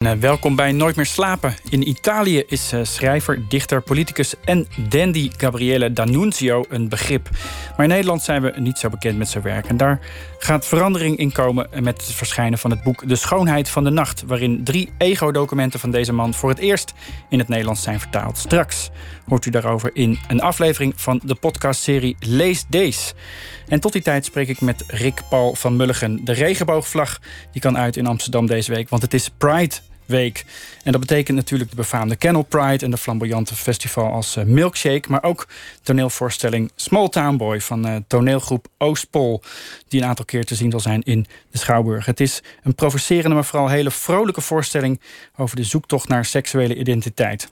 Eh, welkom bij Nooit meer slapen. In Italië is uh, schrijver, dichter, politicus en dandy Gabriele D'Annunzio een begrip. Maar in Nederland zijn we niet zo bekend met zijn werk. En daar gaat verandering in komen met het verschijnen van het boek De Schoonheid van de Nacht, waarin drie ego-documenten van deze man voor het eerst in het Nederlands zijn vertaald. Straks hoort u daarover in een aflevering van de podcastserie Lees Deze. En tot die tijd spreek ik met Rick Paul van Mulligen. De regenboogvlag die kan uit in Amsterdam deze week, want het is Pride week. En dat betekent natuurlijk de befaamde Kennel Pride en de flamboyante festival als uh, Milkshake, maar ook toneelvoorstelling Small Town Boy van uh, toneelgroep Oostpol, die een aantal keer te zien zal zijn in de Schouwburg. Het is een provocerende, maar vooral hele vrolijke voorstelling over de zoektocht naar seksuele identiteit.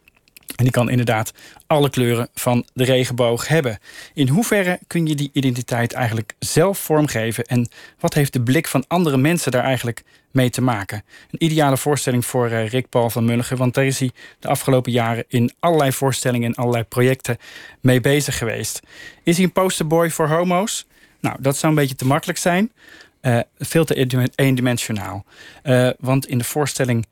En die kan inderdaad alle kleuren van de regenboog hebben. In hoeverre kun je die identiteit eigenlijk zelf vormgeven? En wat heeft de blik van andere mensen daar eigenlijk mee te maken? Een ideale voorstelling voor uh, Rick Paul van Mulligen, want daar is hij de afgelopen jaren in allerlei voorstellingen en allerlei projecten mee bezig geweest. Is hij een posterboy voor homo's? Nou, dat zou een beetje te makkelijk zijn. Uh, veel te eendimensionaal. Uh, want in de voorstelling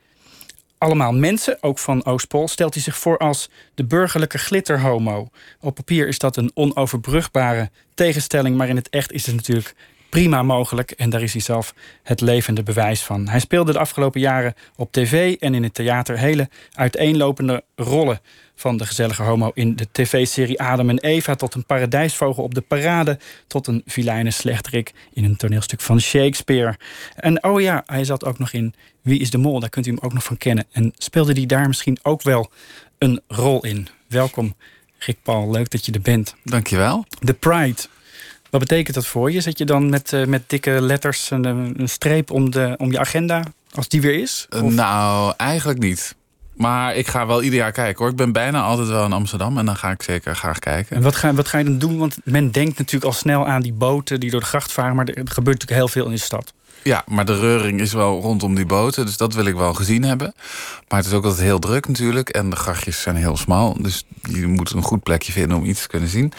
allemaal mensen, ook van Oostpol, stelt hij zich voor als de burgerlijke glitterhomo. Op papier is dat een onoverbrugbare tegenstelling, maar in het echt is het natuurlijk prima mogelijk. En daar is hij zelf het levende bewijs van. Hij speelde de afgelopen jaren op tv en in het theater hele uiteenlopende rollen van de gezellige homo in de tv-serie Adam en Eva... tot een paradijsvogel op de parade... tot een vilijne slechterik in een toneelstuk van Shakespeare. En oh ja, hij zat ook nog in Wie is de Mol? Daar kunt u hem ook nog van kennen. En speelde hij daar misschien ook wel een rol in. Welkom, Rick Paul. Leuk dat je er bent. Dankjewel. The Pride. Wat betekent dat voor je? Zet je dan met, uh, met dikke letters een, een, streep om, de, om je agenda als die weer is? Of? Nou, eigenlijk niet. Maar ik ga wel ieder jaar kijken hoor. Ik ben bijna altijd wel in Amsterdam en dan ga ik zeker graag kijken. En wat ga, wat ga je dan doen? Want men denkt natuurlijk al snel aan die boten die door de gracht varen. Maar er gebeurt natuurlijk heel veel in de stad. Ja, maar de reuring is wel rondom die boten. Dus dat wil ik wel gezien hebben. Maar het is ook altijd heel druk natuurlijk. En de grachtjes zijn heel smal. Dus je moet een goed plekje vinden om iets te kunnen zien.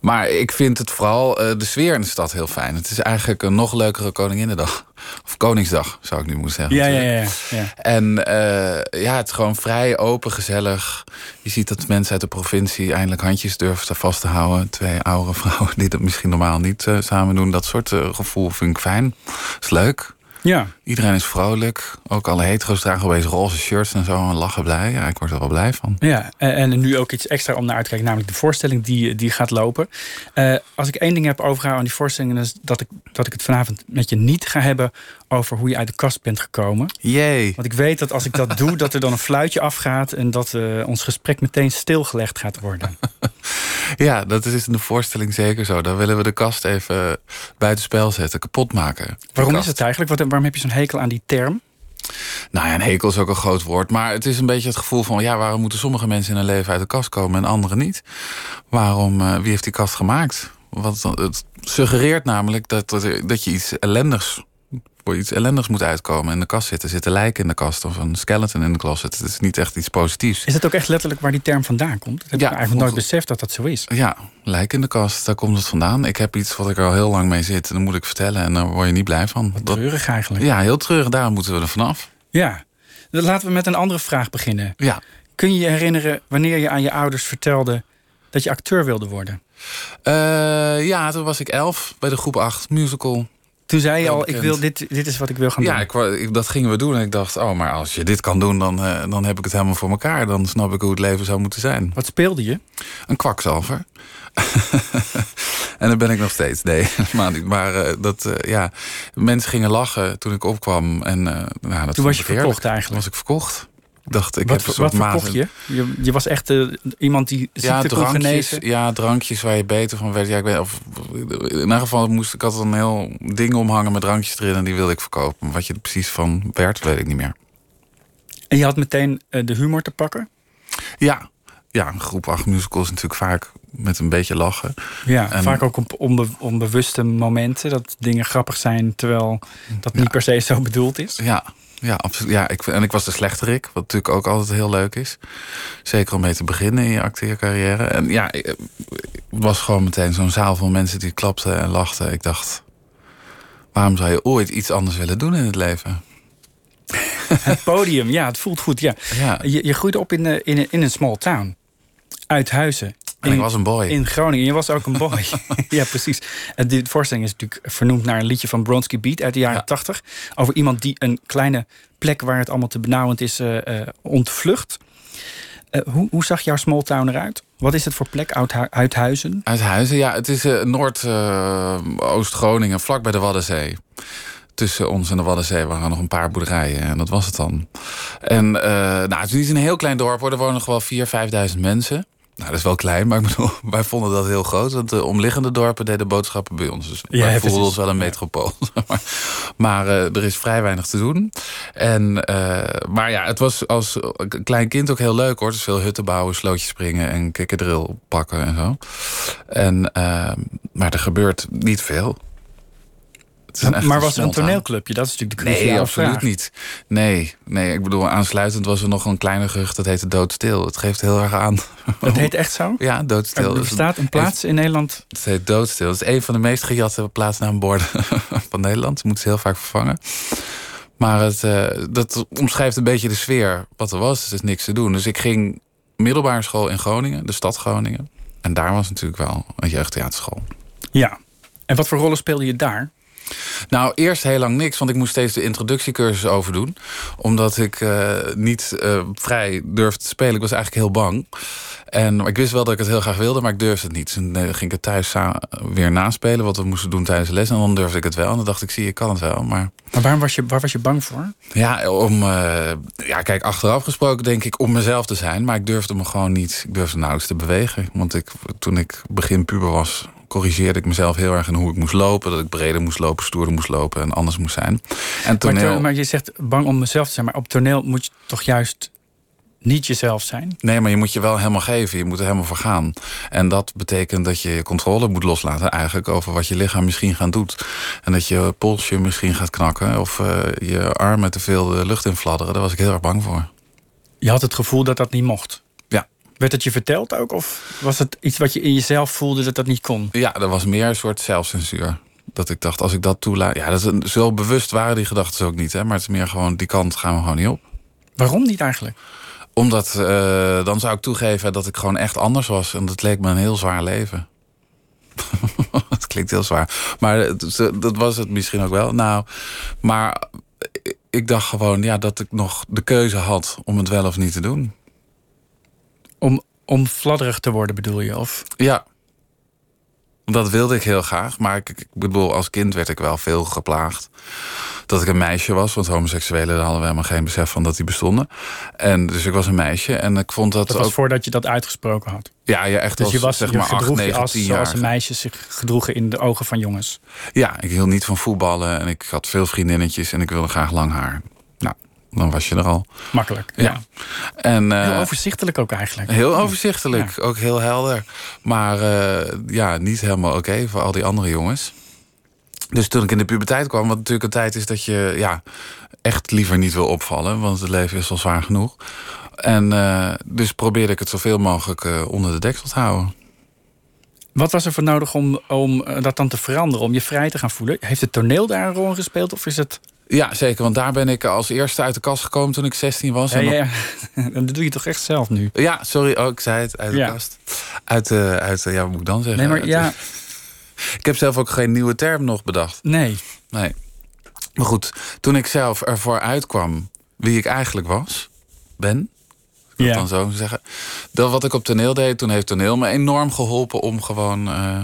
Maar ik vind het vooral uh, de sfeer in de stad heel fijn. Het is eigenlijk een nog leukere Koninginnedag. Of Koningsdag, zou ik nu moeten zeggen. Ja, ja, ja. ja. En uh, ja, het is gewoon vrij open, gezellig. Je ziet dat mensen uit de provincie eindelijk handjes durven vast te houden. Twee oude vrouwen die dat misschien normaal niet uh, samen doen. Dat soort gevoel vind ik fijn. is leuk. Ja. Iedereen is vrolijk. Ook alle hetero's dragen opeens roze shirts en zo en lachen blij. Ja, ik word er wel blij van. Ja, en, nu ook iets extra om naar uit te kijken, namelijk de voorstelling die, die gaat lopen. Uh, als ik één ding heb overgehouden aan die voorstelling, is dat ik, dat ik het vanavond met je niet ga hebben over hoe je uit de kast bent gekomen. Jee. Want ik weet dat als ik dat doe, dat er dan een fluitje afgaat en dat uh, ons gesprek meteen stilgelegd gaat worden. ja, dat is in de voorstelling zeker zo. Dan willen we de kast even buitenspel zetten, kapot maken. Waarom is het eigenlijk? Wat, waarom heb je zo'n hekel aan die term? Nou ja, een hekel is ook een groot woord. Maar het is een beetje het gevoel van... ja, waarom moeten sommige mensen in hun leven uit de kast komen... en anderen niet? Waarom, uh, wie heeft die kast gemaakt? Want het suggereert namelijk dat, dat je iets ellendigs voor iets ellendigs moet uitkomen. In de kast zitten, zitten lijken in de kast of een skeleton in de closet. Het is niet echt iets positiefs. Is het ook echt letterlijk waar die term vandaan komt? Ik heb ja, eigenlijk nooit beseft dat dat zo is. Ja, lijken in de kast, daar komt het vandaan. Ik heb iets wat ik er al heel lang mee zit en dan moet ik vertellen en daar word je niet blij van. Wat treurig eigenlijk. Ja, heel treurig. Daar moeten we er vanaf. Ja. Laten we met een andere vraag beginnen. Ja. Kun je je herinneren wanneer je aan je ouders vertelde dat je acteur wilde worden? Uh, ja, toen was ik elf bij de groep 8 musical. Toen zei je al, ik wil, dit, dit is wat ik wil gaan doen. Ja, ik, dat gingen we doen. En ik dacht, oh, maar als je dit kan doen, dan, uh, dan heb ik het helemaal voor elkaar. Dan snap ik hoe het leven zou moeten zijn. Wat speelde je? Een kwakzalver. en dan ben ik nog steeds. Nee, niet. Maar uh, dat, uh, ja, mensen gingen lachen toen ik opkwam. En, nou, dat toen was je verkocht eigenlijk? Toen was ik verkocht dacht, ik wat, heb een soort wat verkocht je? je? je? was echt uh, iemand die ziekte ja, genezen? Ja, drankjes waar je beter van werd. Ja, ik weet, of, in ieder geval moest ik altijd een heel ding omhangen met drankjes erin... en die wilde ik verkopen. Wat je er precies van werd, weet ik niet meer. En je had meteen uh, de humor te pakken? Ja, ja, groep 8 musical is natuurlijk vaak met een beetje lachen. Ja, en, vaak ook op onbe onbewuste momenten. Dat dingen grappig zijn, terwijl dat niet per se zo bedoeld is. Ja, ja, absoluut. Ja, ik, en ik was de slechterik, wat natuurlijk ook altijd heel leuk is. Zeker om mee te beginnen in je acteercarrière. En ja, ik, was gewoon meteen zo'n zaal van mensen die klapten en lachten. Ik dacht, waarom zou je ooit iets anders willen doen in het leven? het podium, ja, het voelt goed. Ja. Ja. Je, je groeide op in, eh, in, in een small town. Uit Huizen. En ik was een boy. In Groningen. Je was ook een boy. ja, natuurlijk. En voorstelling is natuurlijk vernoemd naar een liedje van Bronski Beat uit de jaren Ja. 80. Over iemand die een kleine plek waar het allemaal te benauwend is eh, ontvlucht. Eh, hoe, hoe zag jouw small town eruit? Wat is het voor plek, Uithuizen? Uit Huizen, ja, het is Noord-Oost-Groningen, vlak bij de Waddenzee. Tussen ons en de Waddenzee waren nog een paar boerderijen en dat was het dan. En nou, het is niet een heel klein dorp hoor, er wonen nog wel 4.000, 5.000 mensen. Nou, dat is wel klein, maar ik bedoel, wij vonden dat heel groot. Want de omliggende dorpen deden boodschappen bij ons. Dus Ja, wij voelden precies. ons wel een metropool. maar maar eh, er is vrij weinig te doen. En, eh, maar ja, het was als klein kind ook heel leuk hoor. Dus veel hutten bouwen, slootjes springen en kikkerdril pakken en zo. En, eh, maar er gebeurt niet veel. Het maar was er een toneelclubje? Dat is natuurlijk de Nee, cruciale absoluut vraag. niet. Nee, nee, ik bedoel, aansluitend was er nog een kleiner gerucht dat heette Doodstil. Het geeft heel erg aan. Dat heet echt zo? Ja, Doodstil. Er bestaat een plaats in Nederland. Het heet Doodstil. Het is een van de meest gejatte plaatsnaamborden van Nederland. Ze moeten ze heel vaak vervangen. Maar het, eh, dat omschrijft een beetje de sfeer wat er was. Er is niks te doen. Dus ik ging middelbare school in Groningen, de stad Groningen. En daar was natuurlijk wel een jeugdtheaterschool. Ja. En wat voor rollen speelde je daar? Nou, eerst heel lang niks, want ik moest steeds de introductiecursus overdoen. Omdat ik eh, niet eh, vrij durfde te spelen. Ik was eigenlijk heel bang. En maar ik wist wel dat ik het heel graag wilde, maar ik durfde het niet. Toen eh, ging ik het thuis weer naspelen, wat we moesten doen tijdens de les. En dan durfde ik het wel. En dan dacht ik, zie je, ik kan het wel. Maar Maar waar was je, waar was je bang voor? ja, om, ja, kijk, achteraf gesproken denk ik om mezelf te zijn. Maar ik durfde me gewoon niet, ik durfde nauwelijks te bewegen. Want ik, toen ik begin puber was, corrigeerde ik mezelf heel erg in hoe ik moest lopen. Dat ik breder moest lopen, stoerder moest lopen en anders moest zijn. En Maar, toneel... to- maar je zegt bang om mezelf te zijn. Maar op toneel moet je toch juist niet jezelf zijn? Nee, maar je moet je wel helemaal geven. Je moet er helemaal voor gaan. En dat betekent dat je je controle moet loslaten eigenlijk over wat je lichaam misschien gaan doet. En dat je polsje misschien gaat knakken of eh, je armen te veel de lucht in fladderen. Daar was ik heel erg bang voor. Je had het gevoel dat dat niet mocht. Werd het je verteld ook? Of was het iets wat je in jezelf voelde dat dat niet kon? Ja, er was meer een soort zelfcensuur. Dat ik dacht, als ik dat toelaat... Ja, dat is zo bewust waren die gedachten ook niet. Hè, maar het is meer gewoon, die kant gaan we gewoon niet op. Waarom niet eigenlijk? Omdat eh, dan zou ik toegeven dat ik gewoon echt anders was. En dat leek me een heel zwaar leven. dat klinkt heel zwaar. Maar het- dat was het misschien ook wel. Nou, maar ik dacht gewoon ja, dat ik nog de keuze had om het wel of niet te doen. Om, om fladderig te worden bedoel je? Of Ja. Dat wilde ik heel graag. Maar ik, ik bedoel, als kind werd ik wel veel geplaagd. Dat ik een meisje was. Want homoseksuelen daar hadden we helemaal geen besef van dat die bestonden. En dus ik was een meisje. En ik vond dat, dat was ook... voordat je dat uitgesproken had? Ja, ja, echt Dus als, je, was, zeg je maar gedroeg je negen, als, tien zoals een meisjes zich gedroegen in de ogen van jongens. Ja, ik hield niet van voetballen. En ik had veel vriendinnetjes. En ik wilde graag lang haar. Dan was je er al. Makkelijk. Ja. Ja. En, eh, Heel overzichtelijk ook eigenlijk. Heel overzichtelijk, ook heel helder. Maar eh, ja, niet helemaal oké voor al die andere jongens. Dus toen ik in de puberteit kwam, wat natuurlijk een tijd is dat je ja, echt liever niet wil opvallen, want het leven is al zwaar genoeg. En eh, dus probeerde ik het zoveel mogelijk eh, onder de deksel te houden. Wat was er voor nodig om, om eh, dat dan te veranderen, om je vrij te gaan voelen? Heeft het toneel daar een rol in gespeeld? Of is het. Ja, zeker, want daar ben ik als eerste uit de kast gekomen toen ik 16 was. Ja, En ja, ja. dat doe je toch echt zelf nu? Ja, sorry, oh, ik zei het, uit de Ja. kast. Uit de, uit de, ja, wat moet ik dan zeggen? Nee, maar de- ja, Ik heb zelf ook geen nieuwe term nog bedacht. nee. Nee. Maar goed, toen ik zelf ervoor uitkwam wie ik eigenlijk was, ben, ik Ja. dan zo zeggen. Dat wat ik op toneel deed, toen heeft toneel me enorm geholpen om gewoon eh,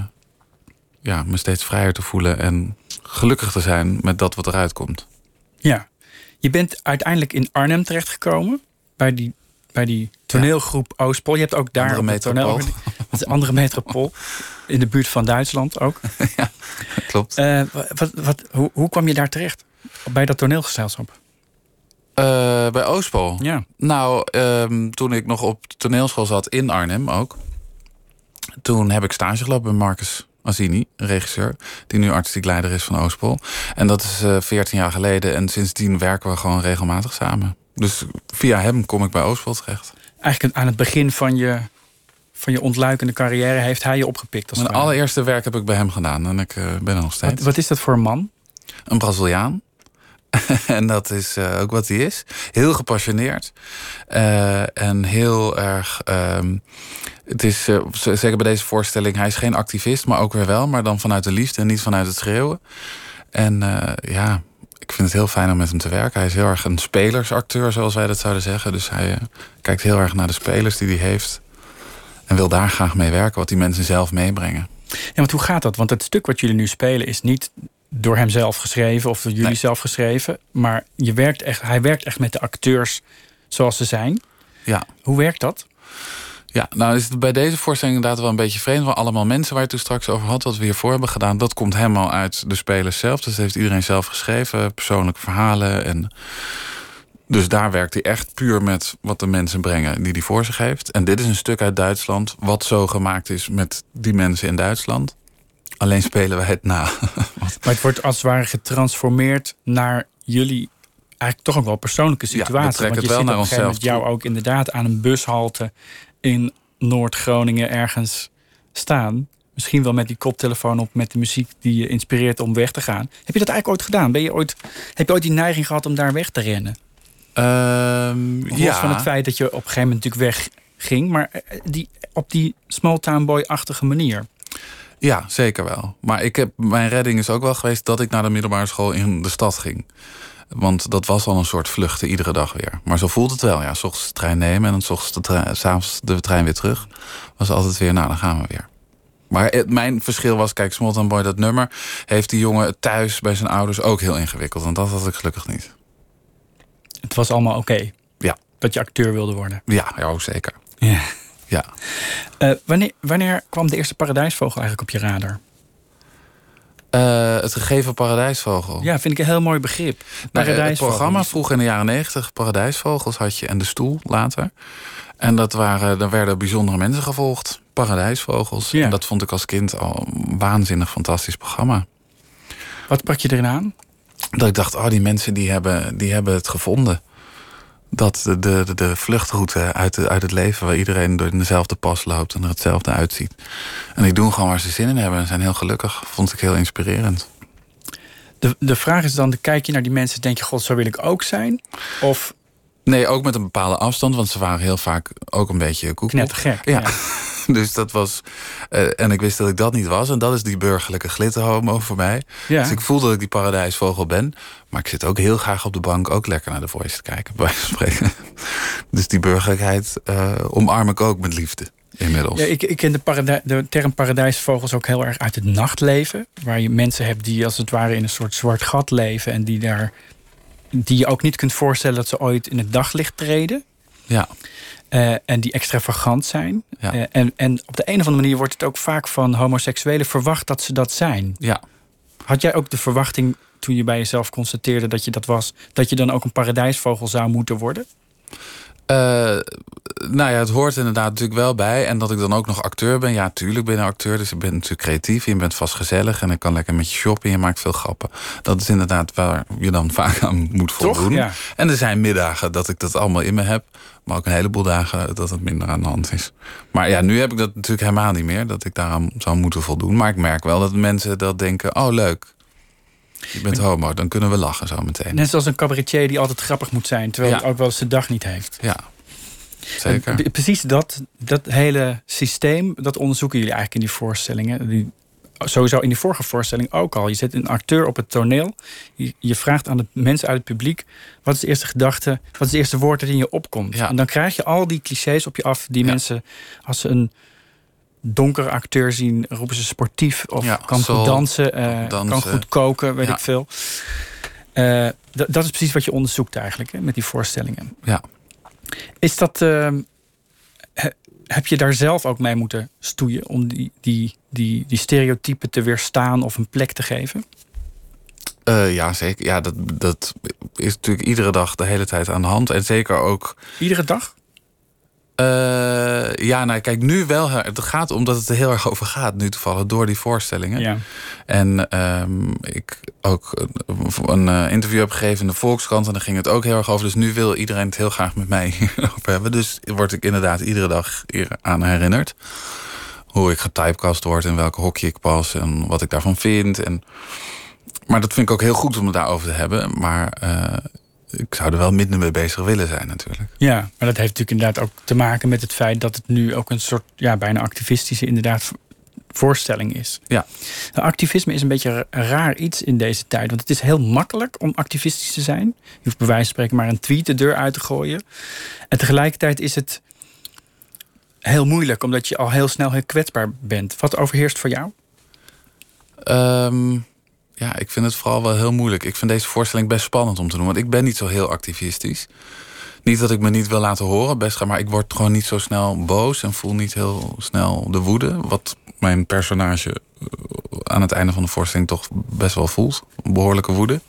ja, me steeds vrijer te voelen en gelukkig te zijn met dat wat eruit komt. Ja. Je bent uiteindelijk in Arnhem terechtgekomen. Bij die, bij die toneelgroep Oostpol. Je hebt ook daar Andere metropool. toneel. Een andere metropool. In de buurt van Duitsland ook. Klopt. Eh, wat, wat, hoe, hoe kwam je daar terecht? Bij dat toneelgezelschap? Eh, bij Oostpol. Ja. Nou, ehm, toen ik nog op de toneelschool zat in Arnhem ook. Toen heb ik stage gelopen bij Marcus Een regisseur. Die nu artistiek leider is van Oostpol. En dat is eh 14 jaar geleden. En sindsdien werken we gewoon regelmatig samen. Dus via hem kom ik bij Oostpol terecht. Eigenlijk aan het begin van je, van je ontluikende carrière heeft hij je opgepikt. Als Mijn allereerste werk heb ik bij hem gedaan. En ik eh, ben er nog steeds. wat, wat is dat voor een man? Een Braziliaan. en dat is uh, ook wat hij is. Heel gepassioneerd. Uh, en heel erg. Um, het is uh, zeker bij deze voorstelling, hij is geen activist, maar ook weer wel. Maar dan vanuit de liefde en niet vanuit het schreeuwen. En ja, ik vind het heel fijn om met hem te werken. Hij is heel erg een spelersacteur, zoals wij dat zouden zeggen. Dus hij kijkt heel erg naar de spelers die hij heeft. En wil daar graag mee werken, wat die mensen zelf meebrengen. Ja, want hoe gaat dat? Want het stuk wat jullie nu spelen is niet door hem zelf geschreven of door jullie zelf geschreven. Maar je werkt echt, hij werkt echt met de acteurs zoals ze zijn. Ja. Hoe werkt dat? Ja, nou is het bij deze voorstelling inderdaad wel een beetje vreemd. Want allemaal mensen waar je het toen straks over had, wat we hiervoor hebben gedaan, dat komt helemaal uit de spelers zelf. Dus dat heeft iedereen zelf geschreven, persoonlijke verhalen. En dus daar werkt hij echt puur met wat de mensen brengen die hij voor zich heeft. En dit is een stuk uit Duitsland, wat zo gemaakt is met die mensen in Duitsland. Alleen spelen we het na. maar het wordt als het ware getransformeerd naar jullie eigenlijk toch ook wel persoonlijke situatie. Ja, Want je wel zit naar onszelf jou ook inderdaad aan een bushalte in Noord-Groningen ergens staan. Misschien wel met die koptelefoon op, met de muziek die je inspireert om weg te gaan. Heb je dat eigenlijk ooit gedaan? Ben je ooit, heb je ooit die neiging gehad om daar weg te rennen? Um, Los ja. van het feit dat je op een gegeven moment natuurlijk wegging, maar eh, die, op die small town boy-achtige manier. Ja, zeker wel. Maar ik heb, mijn redding is ook wel geweest dat ik naar de middelbare school in de stad ging. Want dat was al een soort vluchten iedere dag weer. Maar zo voelt het wel. Ja, s ochtends de trein nemen en dan s ochtends s'avonds de trein weer terug. Was altijd weer, nou dan gaan we weer. Maar het, mijn verschil was, kijk, Smolton Boy, dat nummer... heeft die jongen thuis bij zijn ouders ook heel ingewikkeld. Want dat had ik gelukkig niet. Het was allemaal oké? Ja. Dat je acteur wilde worden? Ja, ja ook zeker. Ja. Ja. Uh, wanneer, wanneer kwam de eerste paradijsvogel eigenlijk op je radar? Uh, het gegeven paradijsvogel. Ja, vind ik een heel mooi begrip. Paradijsvogel. Nou, het programma vroeg in de jaren negentig paradijsvogels had je en de stoel later. En dat waren, dan werden bijzondere mensen gevolgd. Paradijsvogels. Ja. En dat vond ik als kind al een waanzinnig fantastisch programma. Wat pak je erin aan? Dat ik dacht, oh, die mensen die hebben, die hebben het gevonden dat de, de, de vluchtroute uit, de, uit het leven... waar iedereen door dezelfde pas loopt en er hetzelfde uitziet. En die doen gewoon waar ze zin in hebben en zijn heel gelukkig. Vond ik heel inspirerend. De, de vraag is dan, kijk je naar die mensen... denk je, god, zo wil ik ook zijn? Of... Nee, ook met een bepaalde afstand, want ze waren heel vaak ook een beetje koekoek. Net gek. Ja. ja. Dus dat was. Uh, en ik wist dat ik dat niet was. En dat is die burgerlijke glitterhomo voor mij. Ja. Dus ik voel dat ik die paradijsvogel ben. Maar ik zit ook heel graag op de bank ook lekker naar de voice te kijken, bij spreken. Dus die burgerlijkheid uh, omarm ik ook met liefde. Inmiddels. Ja, ik, ik ken de, paradij, de term paradijsvogels ook heel erg uit het nachtleven. Waar je mensen hebt die als het ware in een soort zwart gat leven. En die daar die je ook niet kunt voorstellen dat ze ooit in het daglicht treden. Ja. Uh, en die extravagant zijn. Ja. Uh, en, en op de een of andere manier wordt het ook vaak van homoseksuelen verwacht dat ze dat zijn. Ja. Had jij ook de verwachting toen je bij jezelf constateerde dat je dat was, dat je dan ook een paradijsvogel zou moeten worden? Uh, nou ja, het hoort inderdaad natuurlijk wel bij. En dat ik dan ook nog acteur ben. Ja, tuurlijk ben ik acteur. Dus je bent natuurlijk creatief. Je bent vast gezellig. En ik kan lekker met je shoppen. Je maakt veel grappen. Dat is inderdaad waar je dan vaak aan moet voldoen. Ja. En er zijn middagen dat ik dat allemaal in me heb. Maar ook een heleboel dagen dat het minder aan de hand is. Maar ja, nu heb ik dat natuurlijk helemaal niet meer. Dat ik daaraan zou moeten voldoen. Maar ik merk wel dat mensen dat denken. Oh, leuk. Je bent homo, dan kunnen we lachen zo meteen. Net zoals een cabaretier die altijd grappig moet zijn... terwijl ja. hij ook wel eens de dag niet heeft. Ja, zeker. En precies dat, dat hele systeem, dat onderzoeken jullie eigenlijk in die voorstellingen. Die, sowieso in die vorige voorstelling ook al. Je zet een acteur op het toneel. Je, je, vraagt aan de mensen uit het publiek... wat is de eerste gedachte, wat is het eerste woord dat in je opkomt? Ja. En dan krijg je al die clichés op je af... die Ja. mensen, als ze een donkere acteur zien... roepen ze sportief of Ja, kan soul, goed dansen, eh, dansen. kan goed koken, weet Ja. ik veel. Eh, dat is precies wat je onderzoekt eigenlijk hè, met die voorstellingen. Ja. Is dat... eh, he- heb je daar zelf ook mee moeten stoeien... om die, die, die, die stereotypen te weerstaan of een plek te geven? Eh, ja, zeker. Ja, dat, dat is natuurlijk iedere dag de hele tijd aan de hand. En zeker ook Iedere dag? Eh, ja, nou kijk, nu wel. Het gaat omdat het er heel erg over gaat, nu toevallig, door die voorstellingen. Ja. En ehm, ik ook een, een eh, interview heb gegeven in de Volkskrant. En daar ging het ook heel erg over. Dus nu wil iedereen het heel graag met mij hierover hebben. Dus word ik inderdaad iedere dag hier aan herinnerd. Hoe ik getypecast word, in welke hokje ik pas en wat ik daarvan vind. En maar dat vind ik ook heel goed om het daarover te hebben. Maar uh, ik zou er wel minder mee bezig willen zijn, natuurlijk. Ja, maar dat heeft natuurlijk inderdaad ook te maken met het feit dat het nu ook een soort ja, bijna activistische inderdaad voorstelling is. Ja. Nou, activisme is een beetje een raar iets in deze tijd. Want het is heel makkelijk om activistisch te zijn. Je hoeft bij wijze van spreken maar een tweet de deur uit te gooien. En tegelijkertijd is het heel moeilijk, omdat je al heel snel heel kwetsbaar bent. Wat overheerst voor jou? Um, ja, ik vind het vooral wel heel moeilijk. Ik vind deze voorstelling best spannend om te doen. Want ik ben niet zo heel activistisch. Niet dat ik me niet wil laten horen, best, maar ik word gewoon niet zo snel boos en voel niet heel snel de woede. Wat mijn personage eh, aan het einde van de voorstelling toch best wel voelt. behoorlijke woede.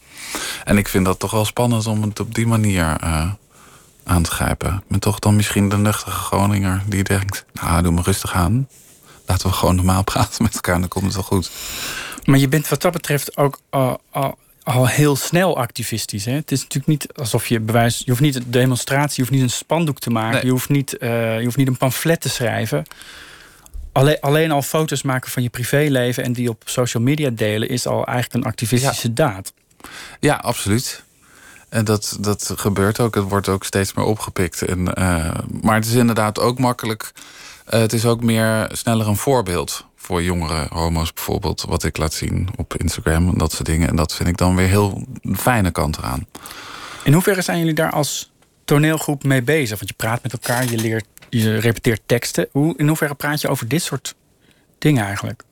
En ik vind dat toch wel spannend om het op die manier uh, aan te grijpen. Ben toch dan misschien de nuchtige Groninger die denkt... nou, doe me rustig aan. Laten we gewoon normaal praten met elkaar dan komt het wel goed. Maar je bent wat dat betreft ook al, al, al heel snel activistisch. Hè? Het is natuurlijk niet alsof je bewijs... Je hoeft niet een demonstratie, je hoeft niet een spandoek te maken. Je, hoeft niet, uh, je hoeft niet een pamflet te schrijven. Alleen, alleen al foto's maken van je privéleven... en die op social media delen... is al eigenlijk een activistische daad. Ja, absoluut. En dat, dat gebeurt ook. Het wordt ook steeds meer opgepikt. En, uh, maar het is inderdaad ook makkelijk... Uh, het is ook meer sneller een voorbeeld voor jongere homo's bijvoorbeeld, wat ik laat zien op Instagram en dat soort dingen. En dat vind ik dan weer heel fijne kant eraan. In hoeverre zijn jullie daar als toneelgroep mee bezig? Want je praat met elkaar, je leert, je repeteert teksten. Hoe, in hoeverre praat je over dit soort dingen eigenlijk?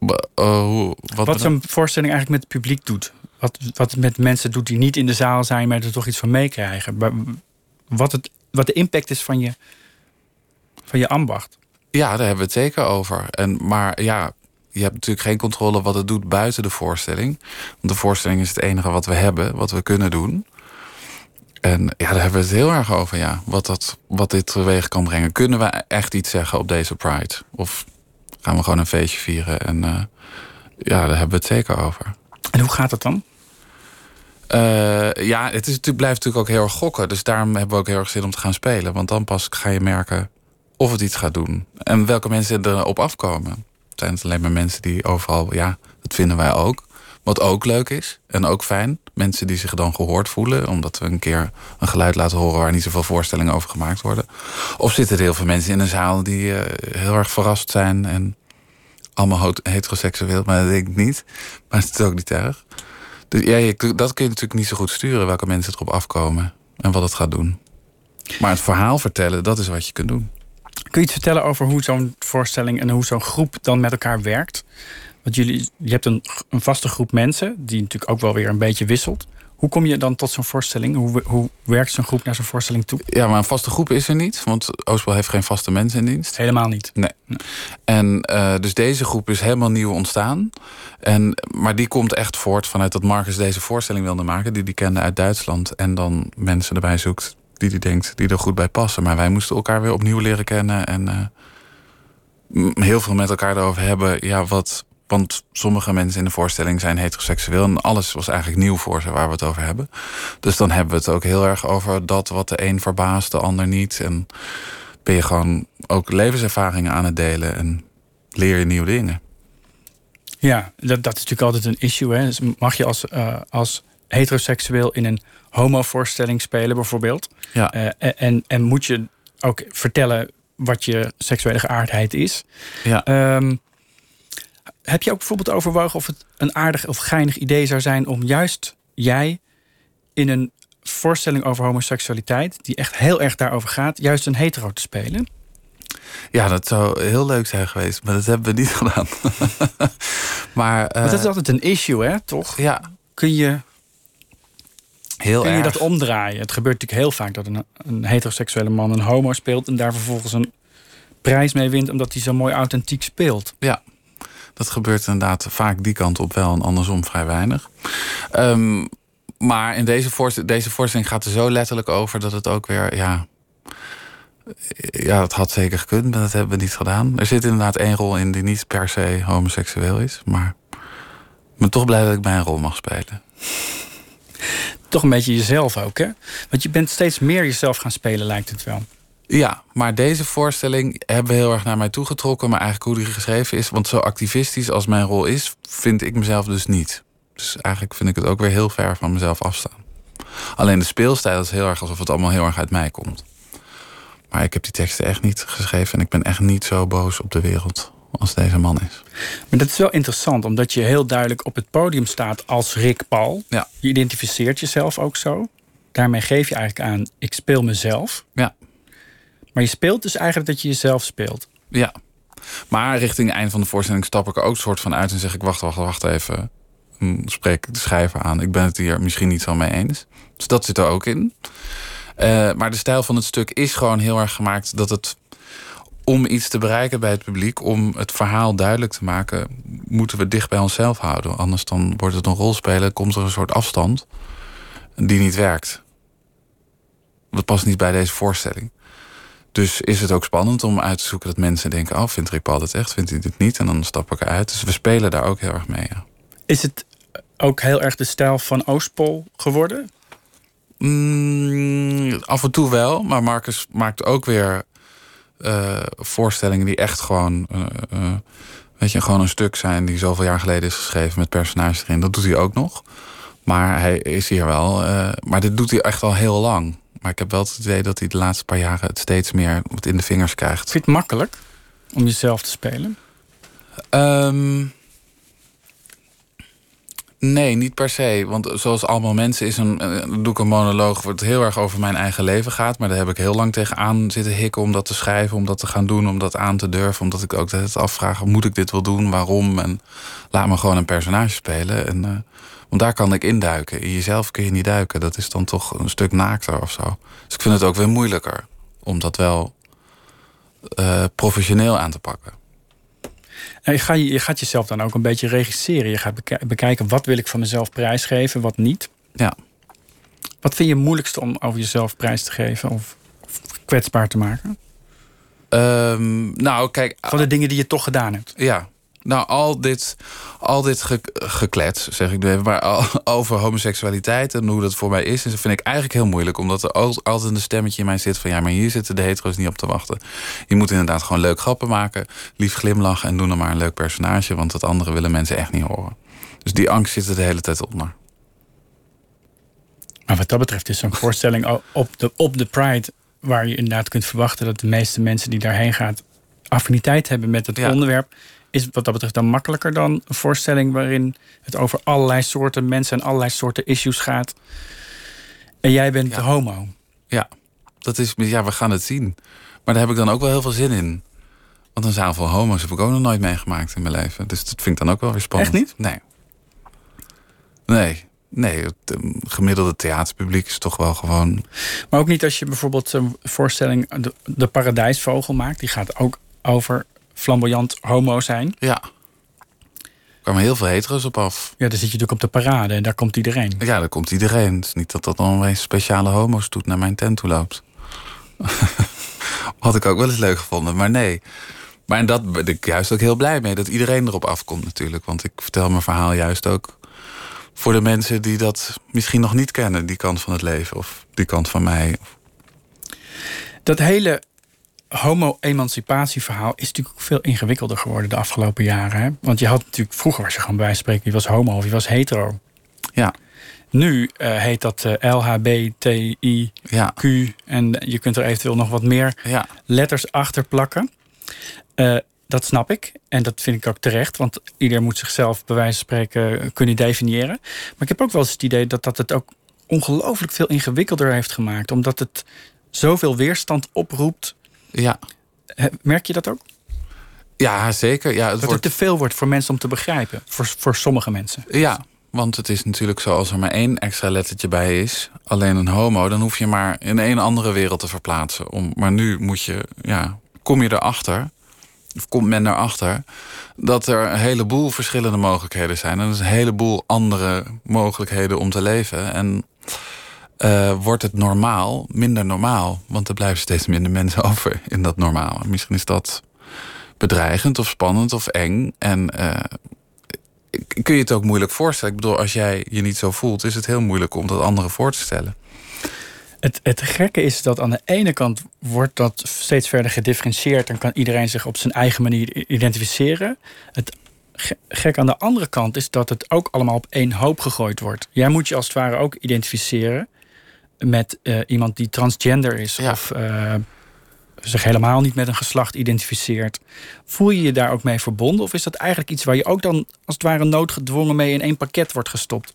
Uh, wat wat zo'n voorstelling eigenlijk met het publiek doet. Wat, wat het met mensen doet die niet in de zaal zijn, maar er toch iets van meekrijgen. Wat, het, wat de impact is van je, van je ambacht. Ja, daar hebben we het zeker over. En, maar ja, je hebt natuurlijk geen controle wat het doet buiten de voorstelling. Want de voorstelling is het enige wat we hebben, wat we kunnen doen. En ja, daar hebben we het heel erg over, ja. Wat, dat, wat dit teweeg kan brengen. Kunnen we echt iets zeggen op deze Pride? Of gaan we gewoon een feestje vieren? En uh, ja, daar hebben we het zeker over. En hoe gaat het dan? Uh, ja, het is, het blijft natuurlijk ook heel erg gokken. Dus daarom hebben we ook heel erg zin om te gaan spelen. Want dan pas ga je merken of het iets gaat doen. En welke mensen erop afkomen. Zijn het alleen maar mensen die overal, ja, dat vinden wij ook. Wat ook leuk is en ook fijn. Mensen die zich dan gehoord voelen. Omdat we een keer een geluid laten horen waar niet zoveel voorstellingen over gemaakt worden. Of zitten er heel veel mensen in een zaal die uh, heel erg verrast zijn. En allemaal heteroseksueel, maar dat denk ik niet. Maar het is ook niet erg. Dus ja, dat kun je natuurlijk niet zo goed sturen. Welke mensen erop afkomen en wat het gaat doen. Maar het verhaal vertellen, dat is wat je kunt doen. Kun je iets vertellen over hoe zo'n voorstelling en hoe zo'n groep dan met elkaar werkt? Want jullie, je hebt een, een vaste groep mensen, die natuurlijk ook wel weer een beetje wisselt. Hoe kom je dan tot zo'n voorstelling? Hoe, hoe werkt zo'n groep naar zo'n voorstelling toe? Ja, maar een vaste groep is er niet. Want Oostbel heeft geen vaste mensen in dienst. Helemaal niet. Nee. En uh, dus deze groep is helemaal nieuw ontstaan. En, maar die komt echt voort vanuit dat Marcus deze voorstelling wilde maken. Die die kende uit Duitsland. En dan mensen erbij zoekt die hij denkt die er goed bij passen. Maar wij moesten elkaar weer opnieuw leren kennen en uh, heel veel met elkaar erover hebben. Ja, wat, want sommige mensen in de voorstelling zijn heteroseksueel en alles was eigenlijk nieuw voor ze waar we het over hebben. Dus dan hebben we het ook heel erg over dat wat de een verbaast, de ander niet. En ben je gewoon ook levenservaringen aan het delen en leer je nieuwe dingen. Ja, dat, dat is natuurlijk altijd een issue. Hè? Dus mag je als, uh, als heteroseksueel in een homovoorstelling spelen, bijvoorbeeld. Ja. Uh, en, en moet je ook vertellen wat je seksuele geaardheid is. Ja. Um, heb je ook bijvoorbeeld overwogen of het een aardig of geinig idee zou zijn om juist jij in een voorstelling over homoseksualiteit, die echt heel erg daarover gaat, juist een hetero te spelen? Ja, dat zou heel leuk zijn geweest, maar dat hebben we niet gedaan. maar, uh, dat is altijd een issue, hè, toch? Ja. Kun je Heel Kun je erg. dat omdraaien? Het gebeurt natuurlijk heel vaak dat een, een heteroseksuele man een homo speelt en daar vervolgens een prijs mee wint omdat hij zo mooi authentiek speelt. Ja, dat gebeurt inderdaad vaak die kant op wel en andersom vrij weinig. Um, maar in deze, voorst deze voorstelling gaat er zo letterlijk over dat het ook weer, ja. Ja, het had zeker gekund, maar dat hebben we niet gedaan. Er zit inderdaad één rol in die niet per se homoseksueel is. Maar ik ben toch blij dat ik mijn rol mag spelen toch een beetje jezelf ook, hè? Want je bent steeds meer jezelf gaan spelen, lijkt het wel. Ja, maar deze voorstelling hebben we heel erg naar mij toegetrokken. Maar eigenlijk hoe die geschreven is. Want zo activistisch als mijn rol is, vind ik mezelf dus niet. Dus eigenlijk vind ik het ook weer heel ver van mezelf afstaan. Alleen de speelstijl is heel erg alsof het allemaal heel erg uit mij komt. Maar ik heb die teksten echt niet geschreven. En ik ben echt niet zo boos op de wereld als deze man is. Maar dat is wel interessant, omdat je heel duidelijk op het podium staat als Rick Paul. Ja. Je identificeert jezelf ook zo. Daarmee geef je eigenlijk aan, ik speel mezelf. Ja. Maar je speelt dus eigenlijk dat je jezelf speelt. Ja. Maar richting het eind van de voorstelling stap ik er ook soort van uit en zeg ik: wacht, wacht, wacht even. Hm, Spreek de schrijver aan. Ik ben het hier misschien niet zo mee eens. Dus dat zit er ook in. Uh, maar de stijl van het stuk is gewoon heel erg gemaakt dat het om iets te bereiken bij het publiek, om het verhaal duidelijk te maken, moeten we dicht bij onszelf houden. Anders dan wordt het een rolspelen, komt er een soort afstand die niet werkt. Dat past niet bij deze voorstelling. Dus is het ook spannend om uit te zoeken dat mensen denken: Oh, vindt Rick Paul dit echt? Vindt hij dit niet? En dan stap ik eruit. Dus we spelen daar ook heel erg mee. Ja. Is het ook heel erg de stijl van Oostpol geworden? Mm, af en toe wel, maar Marcus maakt ook weer voorstellingen die echt gewoon, uh, uh, weet je, gewoon een stuk zijn die zoveel jaar geleden is geschreven met personages erin. Dat doet hij ook nog. Maar hij is hier wel. maar dit doet hij echt al heel lang. Maar ik heb wel het idee dat hij de laatste paar jaren het steeds meer in de vingers krijgt. Vind je het makkelijk om jezelf te spelen? Um, Nee, niet per se. Want zoals allemaal mensen is een, een doe ik een monoloog... wat heel erg over mijn eigen leven gaat. Maar daar heb ik heel lang tegenaan zitten hikken om dat te schrijven... om dat te gaan doen, om dat aan te durven. Omdat ik ook het afvraag, moet ik dit wel doen? Waarom? En laat me gewoon een personage spelen. En, uh, want daar kan ik induiken. In jezelf kun je niet duiken. Dat is dan toch een stuk naakter of zo. Dus ik vind het ook weer moeilijker... om dat wel uh, professioneel aan te pakken. En je, gaat, je gaat jezelf dan ook een beetje regisseren. Je gaat bekijken wat wil ik van mezelf prijsgeven, wat niet. Ja. Wat vind je het moeilijkste om over jezelf prijs te geven of kwetsbaar te maken? Um, nou, kijk. Van de dingen die je toch gedaan hebt. Ja, nou, al dit, al dit ge, geklets, zeg ik nu even, maar al, over homoseksualiteit en hoe dat voor mij is, dat vind ik eigenlijk heel moeilijk. Omdat er altijd een stemmetje in mij zit van ja, maar hier zitten de hetero's niet op te wachten. Je moet inderdaad gewoon leuk grappen maken, lief glimlachen en doen dan maar een leuk personage, want dat andere willen mensen echt niet horen. Dus die angst zit er de hele tijd onder. Maar wat dat betreft is zo'n voorstelling op de, op de Pride, waar je inderdaad kunt verwachten dat de meeste mensen die daarheen gaan affiniteit hebben met het ja. onderwerp is wat dat betreft dan makkelijker dan een voorstelling waarin het over allerlei soorten mensen en allerlei soorten issues gaat. En jij bent ja. homo. Ja, dat is, ja, we gaan het zien. Maar daar heb ik dan ook wel heel veel zin in. Want een zaal van homo's heb ik ook nog nooit meegemaakt in mijn leven. Dus dat vind ik dan ook wel weer spannend. Echt niet? Nee. Nee. Nee, het gemiddelde theaterpubliek is toch wel gewoon. Maar ook niet als je bijvoorbeeld een voorstelling De, de Paradijsvogel maakt. Die gaat ook over flamboyant homo zijn. Ja. Er kwamen heel veel hetero's op af. Ja, dan zit je natuurlijk op de parade en daar komt iedereen. Ja, daar komt iedereen. Het is niet dat dat dan een speciale homo's doet naar mijn tent toe loopt. Had ik ook wel eens leuk gevonden, maar nee. Maar en dat ben ik juist ook heel blij mee, dat iedereen erop afkomt natuurlijk. Want ik vertel mijn verhaal juist ook voor de mensen die dat misschien nog niet kennen, die kant van het leven of die kant van mij. Dat hele homo-emancipatieverhaal is natuurlijk ook veel ingewikkelder geworden de afgelopen jaren. Hè? Want je had natuurlijk, vroeger was je gewoon bij spreken, wie was homo of wie was hetero. Ja. Nu uh, heet dat uh, LHBTIQ ja. en je kunt er eventueel nog wat meer ja. letters achter plakken. Uh, dat snap ik en dat vind ik ook terecht, want ieder moet zichzelf bij wijze van spreken kunnen definiëren. Maar ik heb ook wel eens het idee dat dat het ook ongelooflijk veel ingewikkelder heeft gemaakt, omdat het zoveel weerstand oproept ja. Merk je dat ook? Ja, zeker. Ja, het dat wordt... het te veel wordt voor mensen om te begrijpen. Voor, voor sommige mensen. Ja, want het is natuurlijk zo als er maar één extra lettertje bij is, alleen een homo, dan hoef je maar in een andere wereld te verplaatsen. Om, maar nu moet je, ja, kom je erachter, of komt men erachter, dat er een heleboel verschillende mogelijkheden zijn. En er is een heleboel andere mogelijkheden om te leven. En uh, wordt het normaal minder normaal. Want er blijven steeds minder mensen over in dat normaal. Misschien is dat bedreigend of spannend of eng. En uh, kun je het ook moeilijk voorstellen. Ik bedoel, als jij je niet zo voelt, is het heel moeilijk om dat anderen voor te stellen. Het, het gekke is dat aan de ene kant wordt dat steeds verder gedifferentieerd en kan iedereen zich op zijn eigen manier identificeren. Het gek aan de andere kant is dat het ook allemaal op één hoop gegooid wordt. Jij moet je als het ware ook identificeren met uh, iemand die transgender is of uh, zich helemaal niet met een geslacht identificeert. Voel je je daar ook mee verbonden? Of is dat eigenlijk iets waar je ook dan als het ware noodgedwongen mee in één pakket wordt gestopt?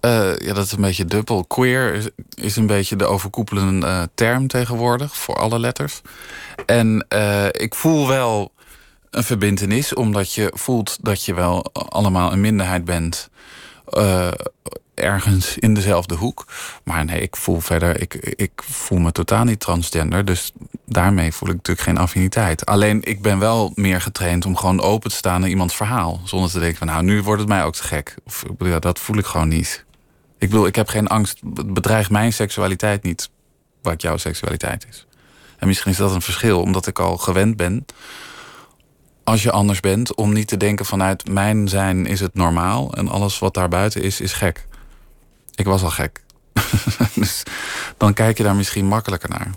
Uh, ja, dat is een beetje dubbel. Queer is, is een beetje de overkoepelende uh, term tegenwoordig voor alle letters. En uh, ik voel wel een verbindenis, omdat je voelt dat je wel allemaal een minderheid bent. Ergens in dezelfde hoek. Maar nee, ik voel verder, ik, ik voel me totaal niet transgender. Dus daarmee voel ik natuurlijk geen affiniteit. Alleen ik ben wel meer getraind om gewoon open te staan naar iemands verhaal. Zonder te denken van nou, nu wordt het mij ook te gek. Of, dat voel ik gewoon niet. Ik bedoel, ik heb geen angst. Het bedreigt mijn seksualiteit niet. Wat jouw seksualiteit is. En misschien is dat een verschil, omdat ik al gewend ben als je anders bent, om niet te denken vanuit mijn zijn is het normaal en alles wat daarbuiten is, is gek. Ik was al gek. dus dan kijk je daar misschien makkelijker naar.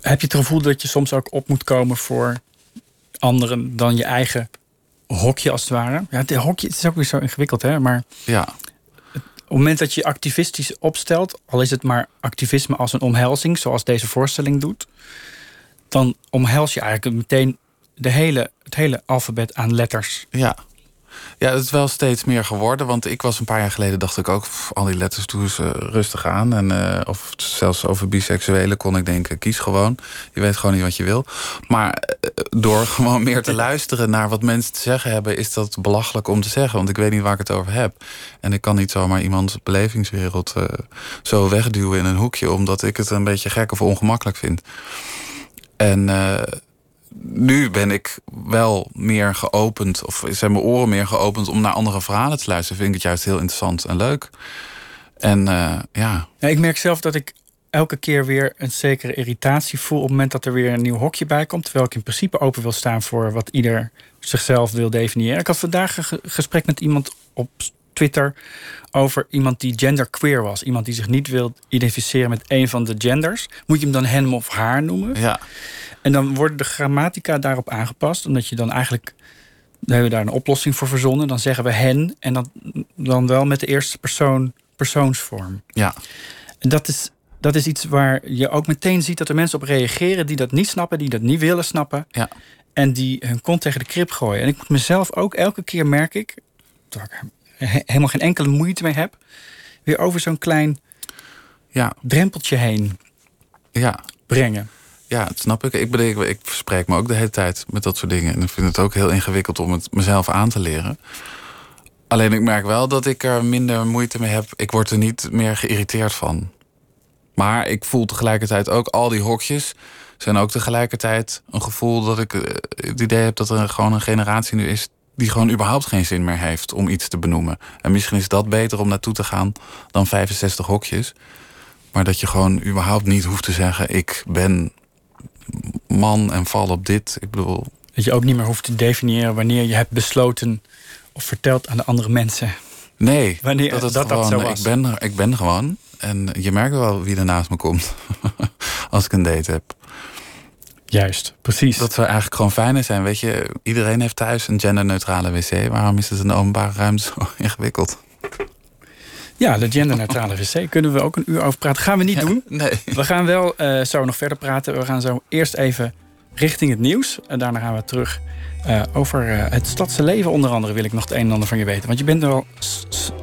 Heb je het gevoel dat je soms ook op moet komen voor anderen dan je eigen hokje als het ware? Ja, het hokje is ook weer zo ingewikkeld, hè? Maar ja. op het moment dat je activistisch opstelt, al is het maar activisme als een omhelzing, zoals deze voorstelling doet, dan omhels je eigenlijk meteen de hele, het hele alfabet aan letters. Ja. Ja, het is wel steeds meer geworden. Want ik was een paar jaar geleden, dacht ik ook, al die letters doe uh, rustig aan. En, uh, of zelfs over biseksuelen kon ik denken, kies gewoon. Je weet gewoon niet wat je wil. Maar uh, door gewoon meer te luisteren naar wat mensen te zeggen hebben, is dat belachelijk om te zeggen. Want ik weet niet waar ik het over heb. En ik kan niet zomaar iemands belevingswereld zo wegduwen in een hoekje, omdat ik het een beetje gek of ongemakkelijk vind. En nu ben ik wel meer geopend, of zijn mijn oren meer geopend om naar andere verhalen te luisteren. Vind ik het juist heel interessant en leuk. En uh, ja. ja. Ik merk zelf dat ik elke keer weer een zekere irritatie voel op het moment dat er weer een nieuw hokje bij komt. Terwijl ik in principe open wil staan voor wat ieder zichzelf wil definiëren. Ik had vandaag een gesprek met iemand op Twitter over iemand die genderqueer was. Iemand die zich niet wil identificeren met een van de genders. Moet je hem dan hem of haar noemen? Ja. En dan wordt de grammatica daarop aangepast. Omdat je dan eigenlijk. Dan hebben we daar een oplossing voor verzonnen. Dan zeggen we hen. En dan, dan wel met de eerste persoon persoonsvorm. Ja. En dat is, dat is iets waar je ook meteen ziet dat er mensen op reageren die dat niet snappen, die dat niet willen snappen. Ja. En die hun kont tegen de krip gooien. En ik moet mezelf ook elke keer merk ik, terwijl ik helemaal geen enkele moeite mee heb, weer over zo'n klein ja. drempeltje heen ja. brengen. Ja, dat snap ik. Ik, bedoel, ik verspreek me ook de hele tijd met dat soort dingen. En ik vind het ook heel ingewikkeld om het mezelf aan te leren. Alleen ik merk wel dat ik er minder moeite mee heb. Ik word er niet meer geïrriteerd van. Maar ik voel tegelijkertijd ook al die hokjes zijn ook tegelijkertijd een gevoel dat ik eh, het idee heb dat er gewoon een generatie nu is die gewoon überhaupt geen zin meer heeft om iets te benoemen. En misschien is dat beter om naartoe te gaan dan 65 hokjes. Maar dat je gewoon überhaupt niet hoeft te zeggen: ik ben man en val op dit. Ik bedoel. Dat je ook niet meer hoeft te definiëren wanneer je hebt besloten of verteld aan de andere mensen. Nee, wanneer dat, dat, gewoon, dat zo was. Ik ben, ik ben gewoon. En je merkt wel wie er naast me komt. als ik een date heb. Juist, precies. Dat zou eigenlijk gewoon fijner zijn. Weet je, iedereen heeft thuis een genderneutrale wc. Waarom is het een openbare ruimte zo ingewikkeld? Ja, de genderneutrale wc kunnen we ook een uur over praten. Gaan we niet doen. Nee. We gaan wel uh, zo nog verder praten. We gaan zo eerst even richting het nieuws. En daarna gaan we terug uh, over uh, het stadse leven. Onder andere wil ik nog het een en ander van je weten. Want je bent er wel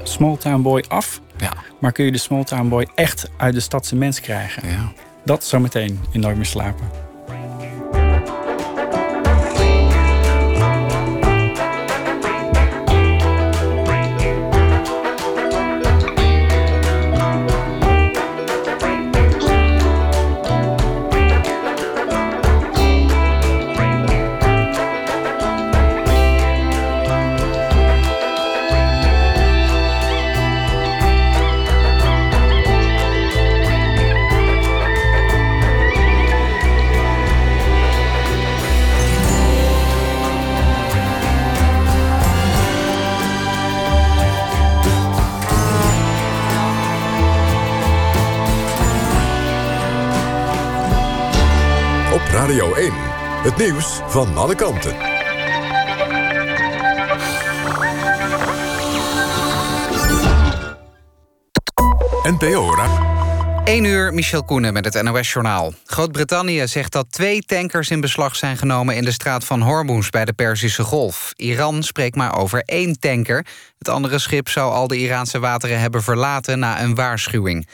small town boy af. Ja. Maar kun je de small town boy echt uit de stadse mens krijgen? Ja. Dat zometeen in Nooit meer slapen. 1. Het nieuws van alle kanten. NPO Ra 1 uur, Michel Koenen met het NOS-journaal. Groot-Brittannië zegt dat twee tankers in beslag zijn genomen... in de straat van Hormuz bij de Perzische Golf. Iran spreekt maar over één tanker. Het andere schip zou al de Iraanse wateren hebben verlaten... na een waarschuwing.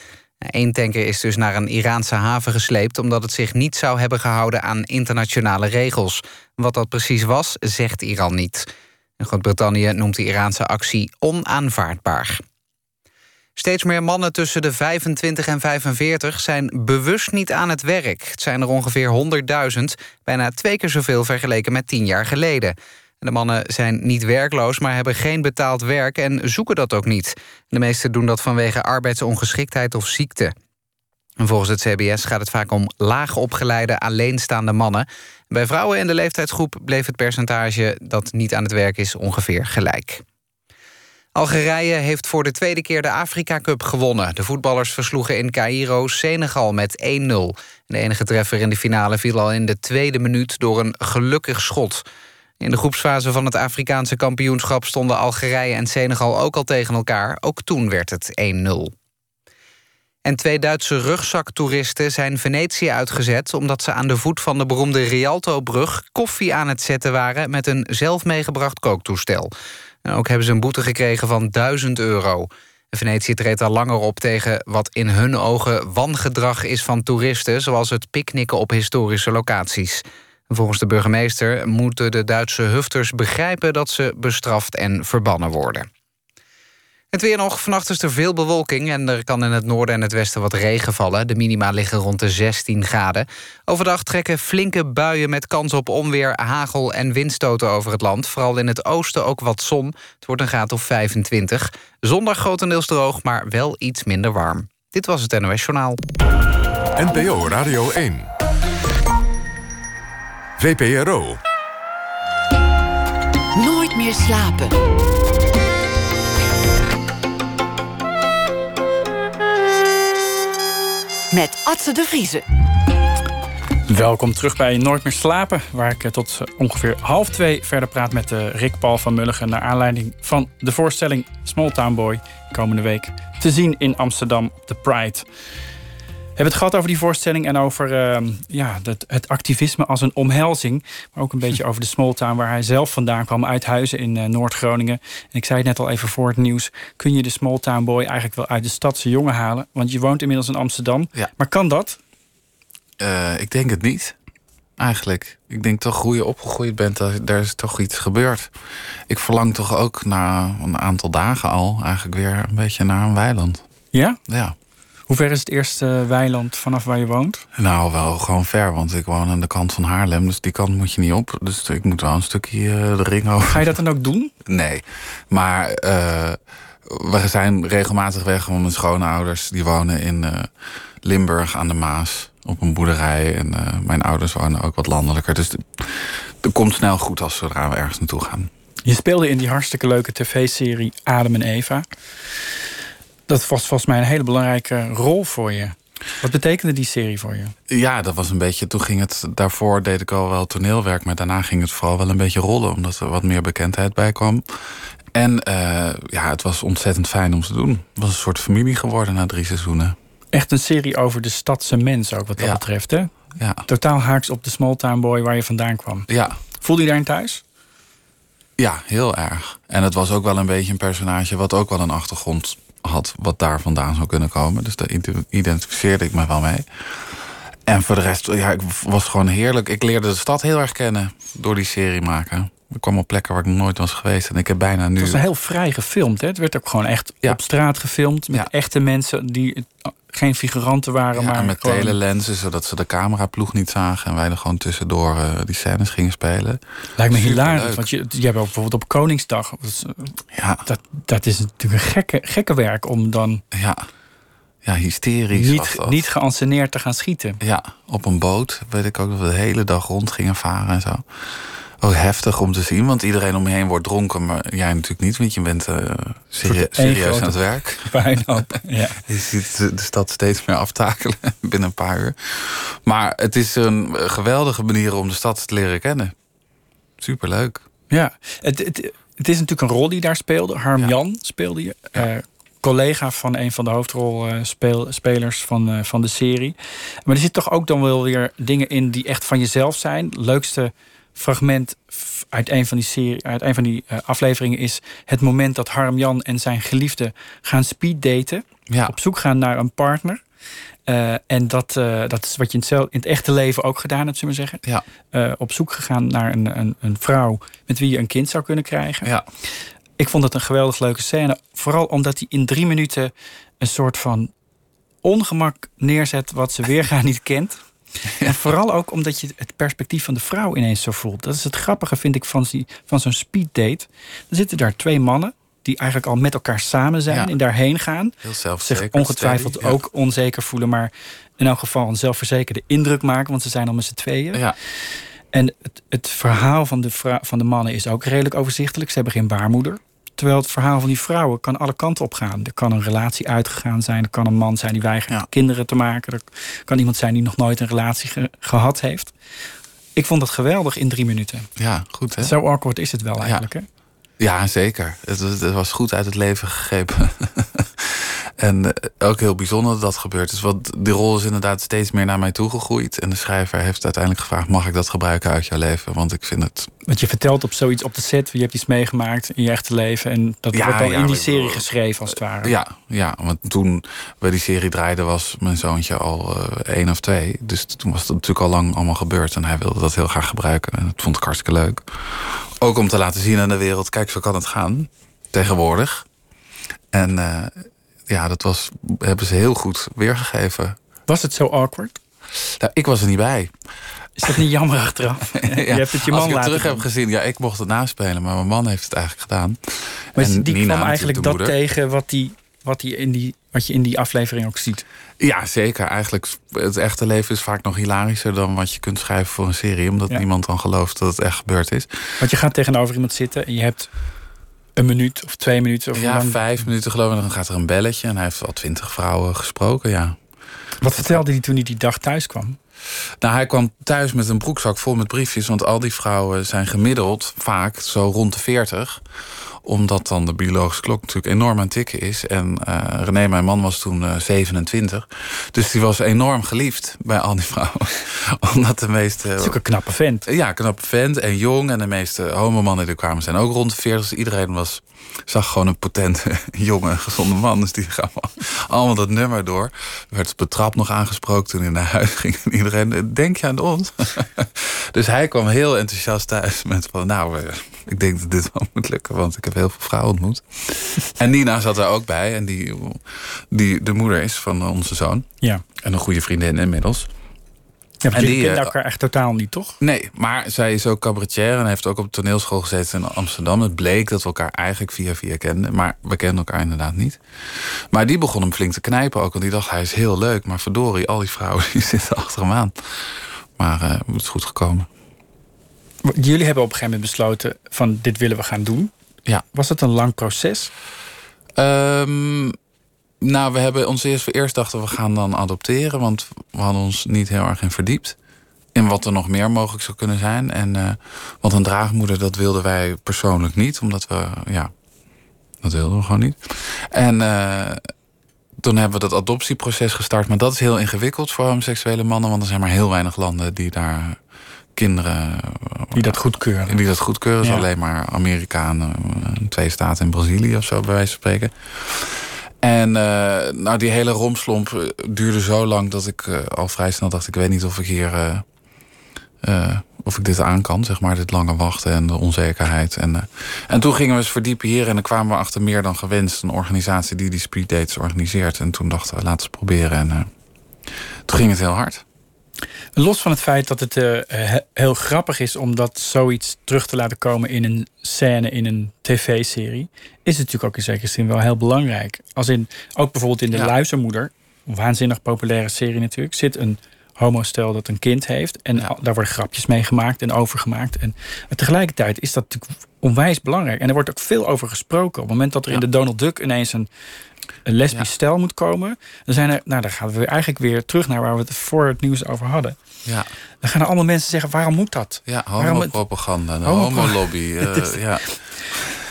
Eén tanker is dus naar een Iraanse haven gesleept... omdat het zich niet zou hebben gehouden aan internationale regels. Wat dat precies was, zegt Iran niet. Groot-Brittannië noemt de Iraanse actie onaanvaardbaar. Steeds meer mannen tussen de 25 en 45 zijn bewust niet aan het werk. Het zijn er ongeveer 100.000, bijna twee keer zoveel vergeleken met tien jaar geleden. De mannen zijn niet werkloos, maar hebben geen betaald werk en zoeken dat ook niet. De meesten doen dat vanwege arbeidsongeschiktheid of ziekte. volgens het CBS gaat het vaak om laag opgeleide alleenstaande mannen. Bij vrouwen in de leeftijdsgroep bleef het percentage dat niet aan het werk is ongeveer gelijk. Algerije heeft voor de tweede keer de Afrika Cup gewonnen. De voetballers versloegen in Cairo Senegal met 1-0. De enige treffer in de finale viel al in de tweede minuut door een gelukkig schot. In de groepsfase van het Afrikaanse kampioenschap stonden Algerije en Senegal ook al tegen elkaar. Ook toen werd het 1-0. En twee Duitse rugzaktoeristen zijn Venetië uitgezet... omdat ze aan de voet van de beroemde Rialto-brug... koffie aan het zetten waren met een zelf meegebracht kooktoestel. En ook hebben ze een boete gekregen van 1000 euro. Venetië treedt al langer op tegen wat in hun ogen wangedrag is van toeristen... zoals het picknicken op historische locaties. Volgens de burgemeester moeten de Duitse hufters begrijpen... dat ze bestraft en verbannen worden. Het weer nog. Vannacht is er veel bewolking... en er kan in het noorden en het westen wat regen vallen. De minima liggen rond de 16 graden. Overdag trekken flinke buien met kans op onweer, hagel en windstoten over het land. Vooral in het oosten ook wat zon. Het wordt een graad of 25. Zondag grotendeels droog, maar wel iets minder warm. Dit was het NOS Journaal. NPO Radio 1. VPRO. Nooit meer slapen. met Atze de Vriezen. Welkom terug bij Nooit meer slapen, waar ik eh, tot eh, ongeveer half twee verder praat met uh, Rick Paul van Mulligen naar aanleiding van de voorstelling Small Town Boy komende week te zien in Amsterdam op de Pride hebben het gehad over die voorstelling en over uh, ja, het, het, activisme als een omhelzing. Maar ook een beetje over de small town waar hij zelf vandaan kwam, uit Huizen in uh, Noord-Groningen. En ik zei het net al even voor het nieuws. Kun je de small town boy eigenlijk wel uit de stadse jongen halen? Want je woont inmiddels in Amsterdam. Ja. Maar kan dat? Uh, ik denk het niet. Eigenlijk. Ik denk toch hoe je opgegroeid bent, daar is toch iets gebeurd. Ik verlang toch ook na een aantal dagen al eigenlijk weer een beetje naar een weiland. Ja? Ja. Hoe ver is het eerste weiland vanaf waar je woont? Nou, wel gewoon ver, want ik woon aan de kant van Haarlem. Dus die kant moet je niet op. Dus ik moet wel een stukje uh, de ring over. Ga je dat dan ook doen? Nee, maar uh, we zijn regelmatig weg. Want mijn schoonouders die wonen in uh, Limburg aan de Maas. Op een boerderij. En mijn ouders wonen ook wat landelijker. Dus het komt snel goed als zodra we ergens naartoe gaan. Je speelde in die hartstikke leuke tv-serie Adem en Eva. Dat was volgens mij een hele belangrijke rol voor je. Wat betekende die serie voor je? Ja, dat was een beetje. Toen ging het. Daarvoor deed ik al wel toneelwerk, maar daarna ging het vooral wel een beetje rollen, omdat er wat meer bekendheid bij kwam. En uh, ja, het was ontzettend fijn om te doen. Het was een soort familie geworden na drie seizoenen. Echt een serie over de stadse mens ook, wat dat betreft, hè? Ja. Totaal haaks op de small town boy waar je vandaan kwam. Ja. Voelde je daarin thuis? Ja, heel erg. En het was ook wel een beetje een personage wat ook wel een achtergrond had wat daar vandaan zou kunnen komen. Dus daar identificeerde ik me wel mee. En voor de rest, ja, ik was gewoon heerlijk. Ik leerde de stad heel erg kennen door die serie maken. Ik kwam op plekken waar ik nog nooit was geweest. En ik heb bijna nu... Het was heel vrij gefilmd. Hè? Het werd ook gewoon echt op straat gefilmd. Met echte mensen die geen figuranten waren. Ja, maar met gewoon... telelensen, zodat ze de cameraploeg niet zagen. En wij er gewoon tussendoor uh, die scènes gingen spelen. Lijkt me hilarisch. Want je, je hebt ook bijvoorbeeld op Koningsdag. Dat, ja. dat, dat is natuurlijk een gekke, gekke werk om dan... Ja. Ja, hysterisch. Niet, niet geanceneerd te gaan schieten. Ja, op een boot. Weet ik ook dat we de hele dag rond gingen varen en zo ook heftig om te zien. Want iedereen om je heen wordt dronken, maar jij natuurlijk niet. Want je bent uh, serie serieus aan het werk. Ja. je ziet de stad steeds meer aftakelen binnen een paar uur. Maar het is een geweldige manier om de stad te leren kennen. Superleuk. Ja, het, het, het is natuurlijk een rol die daar speelde. Harm Ja. Jan speelde je. Eh, collega van een van de hoofdrolspelers van, eh, van de serie. Maar er zit toch ook dan wel weer dingen in die echt van jezelf zijn. Leukste fragment uit een van die, serie, uit een van die eh, afleveringen is het moment dat Harm Jan en zijn geliefde gaan speeddaten. Ja, Op zoek gaan naar een partner. Eh, en dat, eh, dat is wat je in het, in het echte leven ook gedaan hebt, zullen we zeggen. ja, op zoek gegaan naar een, een, een vrouw met wie je een kind zou kunnen krijgen. ja. Ik vond het een geweldig leuke scène. Vooral omdat hij in drie minuten een soort van ongemak neerzet wat ze weergaan niet kent. En vooral ook omdat je het perspectief van de vrouw ineens zo voelt. Dat is het grappige, vind ik, van, die- van zo'n speeddate. Dan zitten daar twee mannen die eigenlijk al met elkaar samen zijn Ja. en daarheen gaan. Heel Zich ongetwijfeld steady, ja. ook onzeker voelen, maar in elk geval een zelfverzekerde indruk maken, want ze zijn al met z'n tweeën. Ja, En het, het verhaal van de, van de mannen is ook redelijk overzichtelijk. Ze hebben geen baarmoeder. Terwijl het verhaal van die vrouwen kan alle kanten op gaan. Er kan een relatie uitgegaan zijn. Er kan een man zijn die weigert Ja. kinderen te maken. Er kan iemand zijn die nog nooit een relatie ge- gehad heeft. Ik vond het geweldig in drie minuten. ja, goed hè? Zo awkward is het wel eigenlijk. Hè? Ja, zeker. Het, was- het was goed uit het leven gegrepen. en eh, ook heel bijzonder dat dat gebeurd is. Want die rol is inderdaad steeds meer naar mij toegegroeid. En de schrijver heeft uiteindelijk gevraagd... mag ik dat gebruiken uit jouw leven? Want ik vind het... Want je vertelt op zoiets op de set. Je hebt iets meegemaakt in je echte leven. En dat Ja, wordt dan ja, in die serie geschreven als het ware. Ja, ja, want toen we die serie draaiden... was mijn zoontje al eh, één of twee. Dus toen was het natuurlijk al lang allemaal gebeurd. En hij wilde dat heel graag gebruiken. En dat vond ik hartstikke leuk. Ook om te laten zien aan de wereld... kijk, zo kan het gaan. Tegenwoordig. En eh, ja, dat was, hebben ze heel goed weergegeven. Was het zo awkward? Nou, ik was er niet bij. Is dat niet jammer achteraf? Je hebt het je man Als ik het laten terug doen. heb gezien, ja, ik mocht het naspelen, maar mijn man heeft het eigenlijk gedaan. Maar En die Nina kwam eigenlijk dat moeder. tegen wat, die, wat, die in die, wat je in die aflevering ook ziet. Ja, zeker. Eigenlijk, het echte leven is vaak nog hilarischer dan wat je kunt schrijven voor een serie, omdat Ja. niemand dan gelooft dat het echt gebeurd is. Want je gaat tegenover iemand zitten en je hebt een minuut of twee minuten. Of Ja, lang- vijf minuten geloof ik, dan gaat er een belletje en hij heeft al twintig vrouwen gesproken, ja. Wat vertelde hij toen hij die dag thuis kwam? Nou, hij kwam thuis met een broekzak vol met briefjes. Want al die vrouwen zijn gemiddeld vaak zo rond de 40 omdat dan de biologische klok natuurlijk enorm aan het tikken is. En eh, René, mijn man, was toen eh, 27. Dus die was enorm geliefd bij al die vrouwen. omdat de meeste... Is ook een knappe vent. Ja, knappe vent en jong. En de meeste homomannen die er kwamen zijn ook rond de 40. Dus iedereen was, zag gewoon een potente, jonge, gezonde man. Dus die gaan allemaal dat nummer door. Werd op de trap nog aangesproken toen hij naar huis ging. En iedereen, denk je aan ons? dus hij kwam heel enthousiast thuis met van... nou, eh, ik denk dat dit wel moet lukken, want ik heb heel veel vrouwen ontmoet. en Nina zat er ook bij. En die, die de moeder is van onze zoon. Ja. En een goede vriendin inmiddels. Ja, En die, kenden eh, elkaar echt totaal niet, toch? Nee, maar zij is ook cabaretier en heeft ook op toneelschool gezeten in Amsterdam. Het bleek dat we elkaar eigenlijk via via kenden, maar we kenden elkaar inderdaad niet. Maar die begon hem flink te knijpen ook, want die dacht hij is heel leuk, maar verdorie, al die vrouwen die zitten achter hem aan. Maar eh, het is goed gekomen. Jullie hebben op een gegeven moment besloten van dit willen we gaan doen. Ja. Was het een lang proces? Ehm, nou, we hebben ons eerst, eerst dachten we gaan dan adopteren, want we hadden ons niet heel erg in verdiept. In wat er nog meer mogelijk zou kunnen zijn. En, eh, want een draagmoeder, dat wilden wij persoonlijk niet, omdat we, ja, dat wilden we gewoon niet. En eh, toen hebben we dat adoptieproces gestart, maar dat is heel ingewikkeld voor homoseksuele mannen, want er zijn maar heel weinig landen die daar kinderen Die dat goedkeuren. die dat goedkeuren. Ja. is alleen maar Amerikanen, eh, twee staten in Brazilië of zo, bij wijze van spreken. En eh, nou, die hele romslomp eh, duurde zo lang dat ik eh, al vrij snel dacht: ik weet niet of ik hier. eh, eh, of ik dit aan kan, zeg maar, dit lange wachten en de onzekerheid. En, eh, en toen gingen we eens verdiepen hier en dan kwamen we achter meer dan gewenst. Een organisatie die die speeddates organiseert. En toen dachten we, laten we het proberen. En eh, toen ging het heel hard. Los van het feit dat het eh, he- heel grappig is om dat zoiets terug te laten komen in een scène, in een tv-serie, is het natuurlijk ook in zekere zin wel heel belangrijk. Als in, ook bijvoorbeeld in De Ja. Een waanzinnig populaire serie natuurlijk, zit een homostel dat een kind heeft. En Ja. daar worden grapjes mee gemaakt en over gemaakt. En, tegelijkertijd is dat natuurlijk onwijs belangrijk. En er wordt ook veel over gesproken. Op het moment dat er in de Donald Duck ineens een, een lesbisch Ja. stel moet komen... dan zijn er, nou, dan gaan we eigenlijk weer terug naar waar we het voor het nieuws over hadden. Ja, Dan gaan er allemaal mensen zeggen, waarom moet dat? ja homopropaganda, de Homo- homolobby. eh, Het is- ja.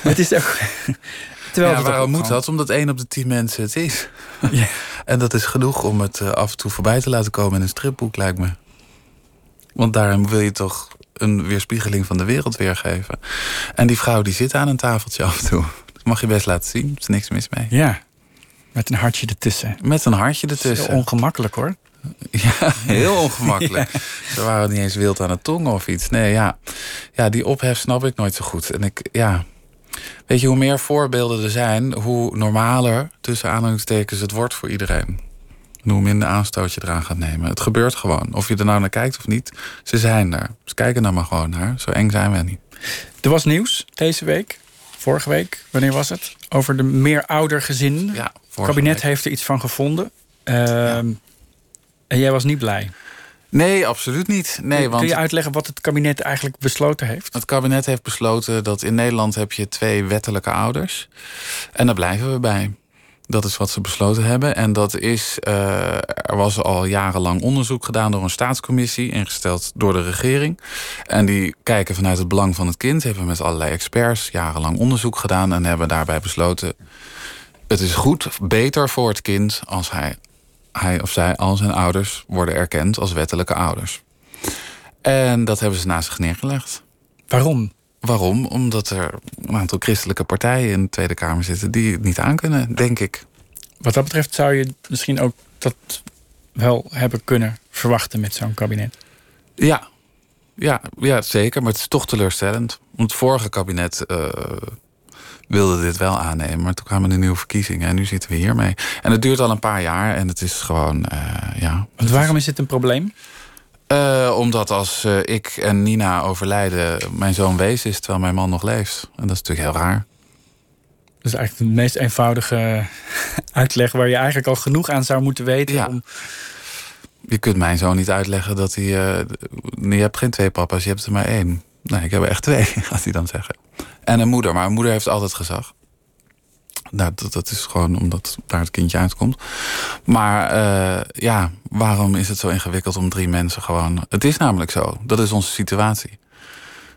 Het is ook... Terwijl ja, waarom moet dat? Omdat één op de tien mensen het is. Ja. En dat is genoeg om het eh, af en toe voorbij te laten komen in een stripboek, lijkt me. Want daarin wil je toch een weerspiegeling van de wereld weergeven. En die vrouw die zit aan een tafeltje af en toe. Dat mag je best laten zien. Er is niks mis mee. Ja, met een hartje ertussen. Met een hartje heel ertussen. ongemakkelijk hoor. Ja, heel ongemakkelijk. Ze waren niet eens wild aan het tongen of iets. Nee, ja. Ja, die ophef snap ik nooit zo goed. En ik, ja... Weet je, hoe meer voorbeelden er zijn... hoe normaler, tussen aanhalingstekens, het wordt voor iedereen. En hoe minder aanstoot je eraan gaat nemen. Het gebeurt gewoon. Of je er nou naar kijkt of niet, ze zijn er. Dus kijken er maar gewoon naar. Zo eng zijn we niet. Er was nieuws deze week, vorige week, wanneer was het? Over de meer ouder gezinnen. Ja, het kabinet week. heeft er iets van gevonden. Ehm, En jij was niet blij. Nee, absoluut niet. Nee, Kun want je uitleggen wat het kabinet eigenlijk besloten heeft? Het kabinet heeft besloten dat in Nederland heb je twee wettelijke ouders. En daar blijven we bij. Dat is wat ze besloten hebben. En dat is, eh, er was al jarenlang onderzoek gedaan door een staatscommissie, ingesteld door de regering. En die kijken vanuit het belang van het kind, hebben met allerlei experts jarenlang onderzoek gedaan en hebben daarbij besloten: het is goed, beter voor het kind als hij, hij of zij, al zijn ouders worden erkend als wettelijke ouders. En dat hebben ze naast zich neergelegd. Waarom? Waarom? Omdat er een aantal christelijke partijen in de Tweede Kamer zitten die het niet aankunnen, denk ik. Wat dat betreft zou je misschien ook dat wel hebben kunnen verwachten met zo'n kabinet. Ja. Ja, ja, zeker. Maar het is toch teleurstellend. Want het vorige kabinet eh, wilde dit wel aannemen. Maar toen kwamen de nieuwe verkiezingen en nu zitten we hiermee. En het duurt al een paar jaar en het is gewoon, eh, ja. Want waarom is dit een probleem? Eh, omdat als eh, ik en Nina overlijden, mijn zoon wees is terwijl mijn man nog leeft. En dat is natuurlijk heel raar. Dat is eigenlijk de meest eenvoudige uitleg waar je eigenlijk al genoeg aan zou moeten weten. Ja. Om, Je kunt mijn zoon niet uitleggen dat hij. je hebt geen twee papa's, je hebt er maar één. Nee, ik heb er echt twee, gaat hij dan zeggen. En een moeder, maar een moeder heeft altijd gezag. Nou, dat, is gewoon omdat daar het kindje uitkomt. Maar eh, ja, waarom is het zo ingewikkeld om drie mensen gewoon. Het is namelijk zo. Dat is onze situatie.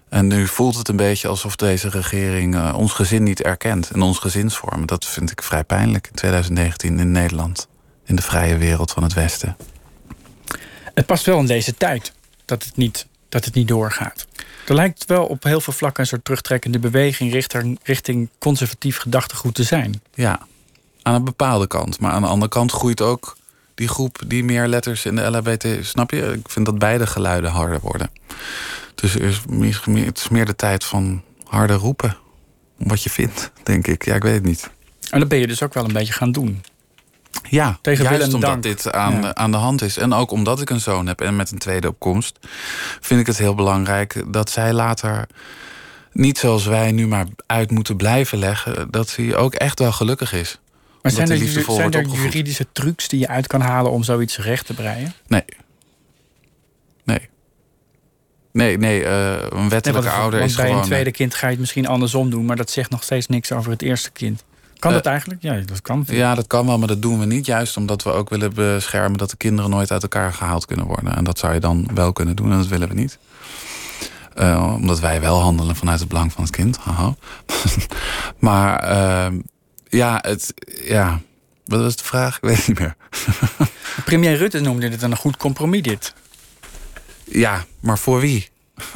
En nu voelt het een beetje alsof deze regering eh, ons gezin niet erkent. En ons gezinsvorm. Dat vind ik vrij pijnlijk in 2019 in Nederland. In de vrije wereld van het Westen. het past wel in deze tijd dat het niet, dat het niet doorgaat. Er lijkt wel op heel veel vlakken een soort terugtrekkende beweging richting, richting conservatief gedachtegoed te zijn. Ja, aan een bepaalde kant. Maar aan de andere kant groeit ook die groep die meer letters in de LHBT... Snap je? Ik vind dat beide geluiden harder worden. Dus er is meer, het is meer de tijd van harder roepen. Wat je vindt, denk ik. Ja, ik weet het niet. En dat ben je dus ook wel een beetje gaan doen. Ja, Tegen juist omdat dank. dit aan, Ja. aan de hand is. En ook omdat ik een zoon heb en met een tweede opkomst... vind ik het heel belangrijk dat zij later... niet zoals wij nu maar uit moeten blijven leggen... dat hij ook echt wel gelukkig is. Maar zijn er, zijn er juridische trucs die je uit kan halen om zoiets recht te breien? Nee. Nee. Nee, nee, eh, een wettelijke ouder is bij gewoon... een tweede kind ga je het misschien andersom doen, maar dat zegt nog steeds niks over het eerste kind. Kan Eh, dat eigenlijk? Ja, dat kan. Ja, dat kan wel, maar dat doen we niet. Juist omdat we ook willen beschermen dat de kinderen nooit uit elkaar gehaald kunnen worden. En dat zou je dan wel kunnen doen en dat willen we niet. Eh, omdat wij wel handelen vanuit het belang van het kind. Haha. maar ehm, ja, het, ja, wat was de vraag? Ik weet het niet meer. Premier Rutte noemde dit een goed compromis dit. Ja, maar voor wie?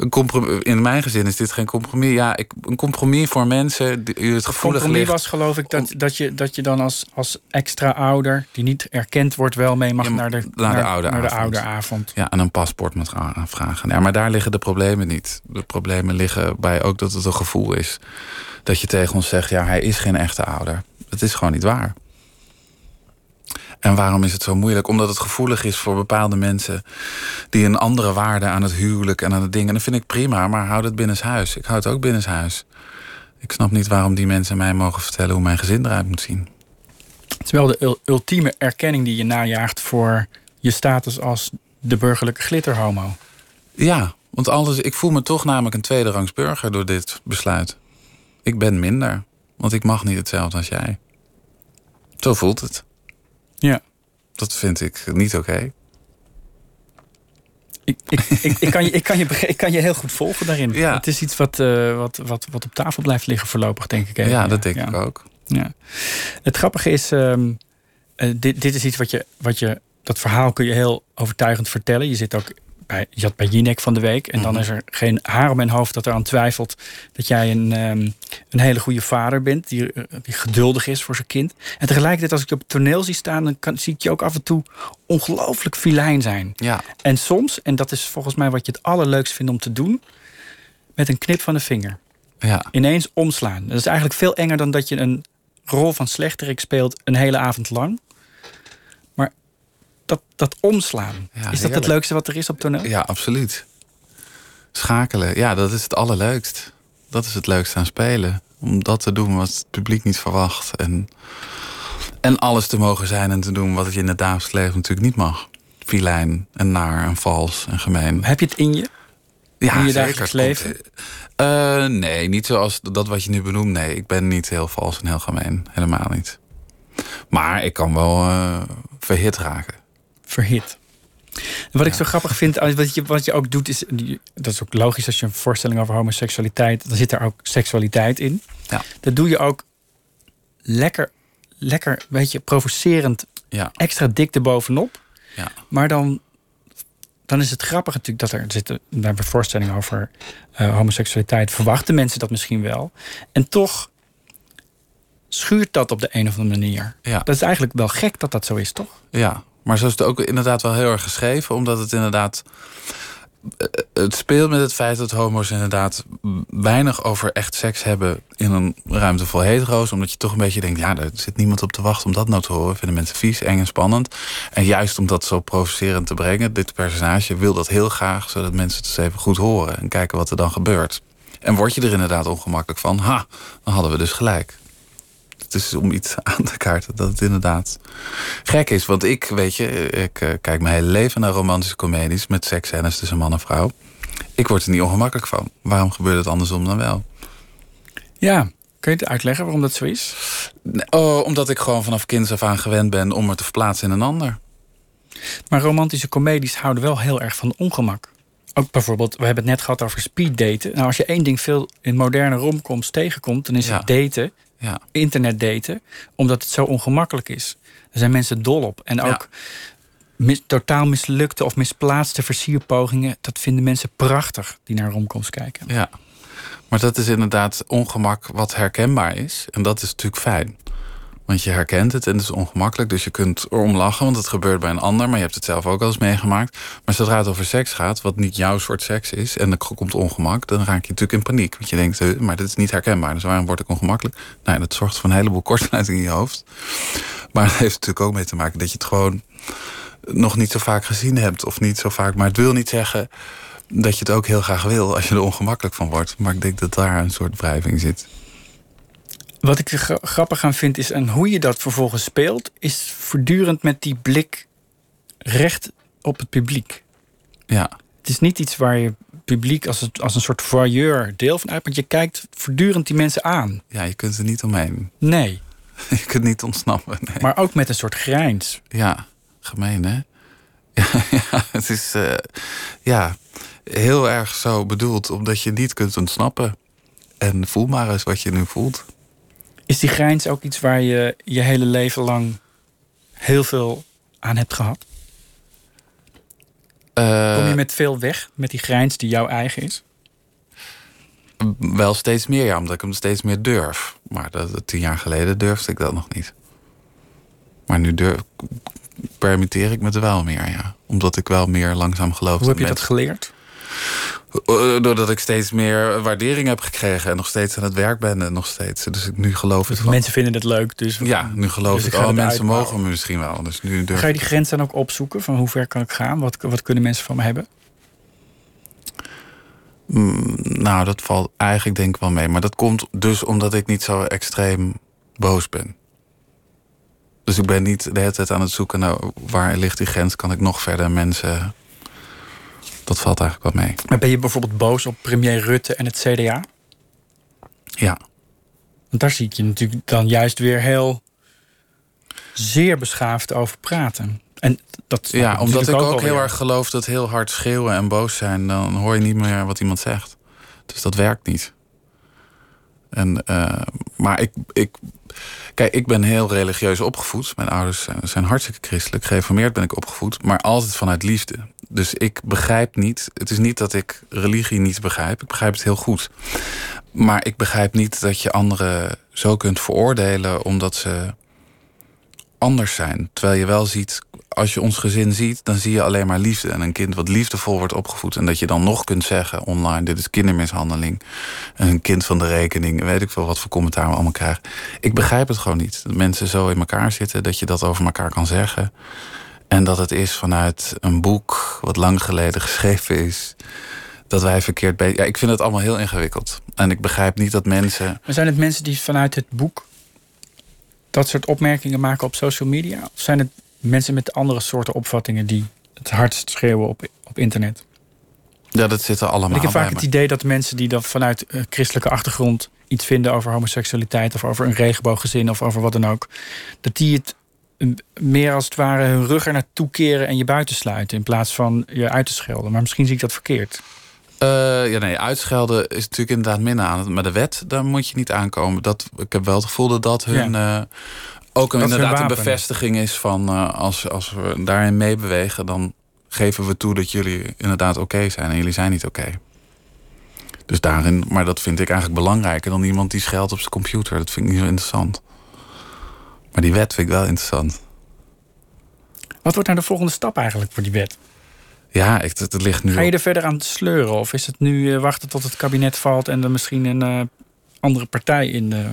Een In mijn gezin is dit geen compromis. Ja, ik, een compromis voor mensen die het Het gevoelig compromis ligt. was geloof ik dat, dat, je, dat je dan als, als extra ouder, die niet erkend wordt, wel mee mag Ja, naar de, naar de oude naar de avond. ouderavond. Ja, en een paspoort moet gaan aanvragen. Ja, maar daar liggen de problemen niet. De problemen liggen bij ook dat het een gevoel is. Dat je tegen ons zegt, ja, hij is geen echte ouder. Het is gewoon niet waar. En waarom is het zo moeilijk? Omdat het gevoelig is voor bepaalde mensen... die een andere waarde aan het huwelijk en aan het ding... en dat vind ik prima, maar houd het binnenshuis. Ik houd het ook binnenshuis. Ik snap niet waarom die mensen mij mogen vertellen... hoe mijn gezin eruit moet zien. Het is wel de ul- ultieme erkenning die je najaagt voor je status als de burgerlijke glitterhomo. Ja, want anders, ik voel me toch namelijk een tweederangs burger door dit besluit. Ik ben minder, want ik mag niet hetzelfde als jij. Zo voelt het. Ja. Dat vind ik niet oké. Ik, ik, ik, ik, kan je, ik, kan je, ik kan je heel goed volgen daarin. Ja. Het is iets wat, eh, wat, wat, wat op tafel blijft liggen voorlopig, denk ik. even. Ja, dat denk ja. ik ook. Ja. Het grappige is, ehm, eh, dit, dit is iets wat je, wat je, dat verhaal kun je heel overtuigend vertellen. Je zit ook bij, je zat bij Jinek van de week en dan Mhm. is er geen haar op mijn hoofd dat eraan twijfelt dat jij een, ehm, een hele goede vader bent, die, eh, die geduldig is voor zijn kind. En tegelijkertijd, als ik je op het toneel zie staan, dan kan, zie ik je ook af en toe ongelooflijk filijn zijn. Ja, En soms, en dat is volgens mij wat je het allerleukst vindt om te doen, met een knip van de vinger ja, ineens omslaan. Dat is eigenlijk veel enger dan dat je een rol van slechterik speelt een hele avond lang. Dat, dat omslaan, Ja, is dat heerlijk. het leukste wat er is op toneel? ja, absoluut. Schakelen, ja, dat is het allerleukst. Dat is het leukste aan spelen. Om dat te doen wat het publiek niet verwacht. En, en alles te mogen zijn en te doen wat je in het dagelijks leven natuurlijk niet mag. Filijn en naar en vals en gemeen. Heb je het in je? Ja, in je zeker. dagelijks leven? Eh, nee, niet zoals dat wat je nu benoemt. Nee, ik ben niet heel vals en heel gemeen. Helemaal niet. Maar ik kan wel eh, verhit raken. Verhit. Wat ik zo grappig vind, wat je, wat je ook doet, is. Dat is ook logisch als je een voorstelling over homoseksualiteit. dan zit er ook seksualiteit in. Ja. Dat doe je ook lekker, lekker, weet je, provocerend, Ja, extra dik erbovenop. ja. Maar dan, dan is het grappig natuurlijk dat er zitten. We hebben voorstellingen over eh, homoseksualiteit. Verwachten mensen dat misschien wel. En toch schuurt dat op de een of andere manier. Ja. Dat is eigenlijk wel gek dat dat zo is, toch? Ja, maar zo is het ook inderdaad wel heel erg geschreven, omdat het inderdaad. eh, Het speelt met het feit dat homo's inderdaad weinig over echt seks hebben in een ruimte vol hetero's. Omdat je toch een beetje denkt, ja, daar zit niemand op te wachten om dat nou te horen. Vinden mensen vies, eng en spannend. En juist om dat zo provocerend te brengen, dit personage wil dat heel graag, zodat mensen het eens even goed horen en kijken wat er dan gebeurt. En word je er inderdaad ongemakkelijk van, ha, dan hadden we dus gelijk. Het is om iets aan te kaarten dat het inderdaad gek is. Want ik, weet je, ik eh, kijk mijn hele leven naar romantische comedies met seksscènes tussen man en vrouw. Ik word er niet ongemakkelijk van. Waarom gebeurt het andersom dan wel? Ja. Kun je het uitleggen waarom dat zo is? Oh, omdat ik gewoon vanaf kinds af aan gewend ben om me te verplaatsen in een ander. Maar romantische comedies houden wel heel erg van ongemak. Ook bijvoorbeeld, we hebben het net gehad over speeddaten. Nou, als je één ding veel in moderne romcoms tegenkomt, dan is Ja. het daten, Ja, internet daten, omdat het zo ongemakkelijk is. Er zijn mensen dol op. En ook mis- totaal mislukte of misplaatste versierpogingen, dat vinden mensen prachtig die naar romcoms kijken. ja. Maar dat is inderdaad ongemak wat herkenbaar is. En dat is natuurlijk fijn. Want je herkent het en het is ongemakkelijk. Dus je kunt erom lachen, want het gebeurt bij een ander. Maar je hebt het zelf ook al eens meegemaakt. Maar zodra het over seks gaat, wat niet jouw soort seks is... en er komt ongemak, dan raak je natuurlijk in paniek. Want je denkt, maar dit is niet herkenbaar. Dus waarom word ik ongemakkelijk? Nou, dat zorgt voor een heleboel kortsluiting in je hoofd. Maar het heeft natuurlijk ook mee te maken dat je het gewoon... nog niet zo vaak gezien hebt. Of niet zo vaak. Maar het wil niet zeggen dat je het ook heel graag wil... als je er ongemakkelijk van wordt. Maar ik denk dat daar een soort wrijving zit. Wat ik er gra- grappig aan vind is, en hoe je dat vervolgens speelt, is voortdurend met die blik recht op het publiek. Ja, Het is niet iets waar je publiek als, het, als een soort voyeur deel van uit, want je kijkt voortdurend die mensen aan. ja je kunt er niet omheen. Nee, Je kunt niet ontsnappen. Nee. maar ook met een soort grijns. Ja, gemeen hè? Ja, ja het is eh, ja, heel erg zo bedoeld, omdat je niet kunt ontsnappen. En voel maar eens wat je nu voelt. Is die grijns ook iets waar je je hele leven lang heel veel aan hebt gehad? Eh, Kom je met veel weg met die grijns die jouw eigen is? Wel steeds meer, ja, omdat ik hem steeds meer durf. Maar dat, tien jaar geleden durfde ik dat nog niet. Maar nu durf, permitteer ik me er wel meer, ja. Omdat ik wel meer langzaam geloof Hoe heb je dat dat geleerd? Eh, Doordat ik steeds meer waardering heb gekregen en nog steeds aan het werk ben en nog steeds. Dus ik nu geloof het wel. Mensen vinden het leuk, dus Ja, nu geloof Dus ik oh, mensen uitbouwen. mogen me misschien wel. Dus nu durf Ga je die grens dan ook opzoeken? Van hoe ver kan ik gaan? Wat, wat kunnen mensen van me hebben? Mm, Nou, dat valt eigenlijk denk ik wel mee. Maar dat komt dus omdat ik niet zo extreem boos ben. Dus ik ben niet de hele tijd aan het zoeken naar waar ligt die grens, kan ik nog verder mensen. Dat valt eigenlijk wel mee. Maar ben je bijvoorbeeld boos op premier Rutte en het CDA? Ja. Want daar zie ik je natuurlijk dan juist weer heel zeer beschaafd over praten. En dat Ja, omdat ik ook, heel erg geloof dat heel hard schreeuwen en boos zijn, dan hoor je niet meer wat iemand zegt. Dus dat werkt niet. En, eh, maar ik, ik, kijk, ik ben heel religieus opgevoed. Mijn ouders zijn, hartstikke christelijk. Gereformeerd ben ik opgevoed, maar altijd vanuit liefde. Dus ik begrijp niet. Het is niet dat ik religie niet begrijp. Ik begrijp het heel goed. Maar ik begrijp niet dat je anderen zo kunt veroordelen omdat ze anders zijn. Terwijl je wel ziet, als je ons gezin ziet, dan zie je alleen maar liefde. En een kind wat liefdevol wordt opgevoed. En dat je dan nog kunt zeggen online: dit is kindermishandeling. En een kind van de rekening. Weet ik veel wat voor commentaar we allemaal krijgen. Ik begrijp het gewoon niet. Dat mensen zo in elkaar zitten, dat je dat over elkaar kan zeggen. En dat het is vanuit een boek wat lang geleden geschreven is. Dat wij verkeerd. Ja, ik vind het allemaal heel ingewikkeld. En ik begrijp niet dat mensen. Maar zijn het mensen die vanuit het boek dat soort opmerkingen maken op social media? Of zijn het mensen met andere soorten opvattingen die het hardst schreeuwen op, op internet? Ja, dat zit er allemaal ik heb vaak het me. idee dat mensen die dan vanuit eh, christelijke achtergrond iets vinden over homoseksualiteit of over een regenbooggezin of over wat dan ook, dat die het meer als het ware hun rug er naartoe keren en je buiten sluiten in plaats van je uit te schelden. Maar misschien zie ik dat verkeerd. Eh, ja, nee, uitschelden is natuurlijk inderdaad minder aan. Maar de wet, daar moet je niet aankomen. Dat, ik heb wel het gevoel dat dat hun... eh, ook een, inderdaad een bevestiging is van... eh, als, als we daarin meebewegen, dan geven we toe dat jullie inderdaad oké zijn. En jullie zijn niet oké. Dus daarin, maar dat vind ik eigenlijk belangrijker dan iemand die scheldt op zijn computer. Dat vind ik niet zo interessant. Maar die wet vind ik wel interessant. Wat wordt nou de volgende stap eigenlijk voor die wet? Ja, ik, het, het ligt nu Ga je er verder aan sleuren? Of is het nu eh, wachten tot het kabinet valt en er misschien een eh, andere partij in de.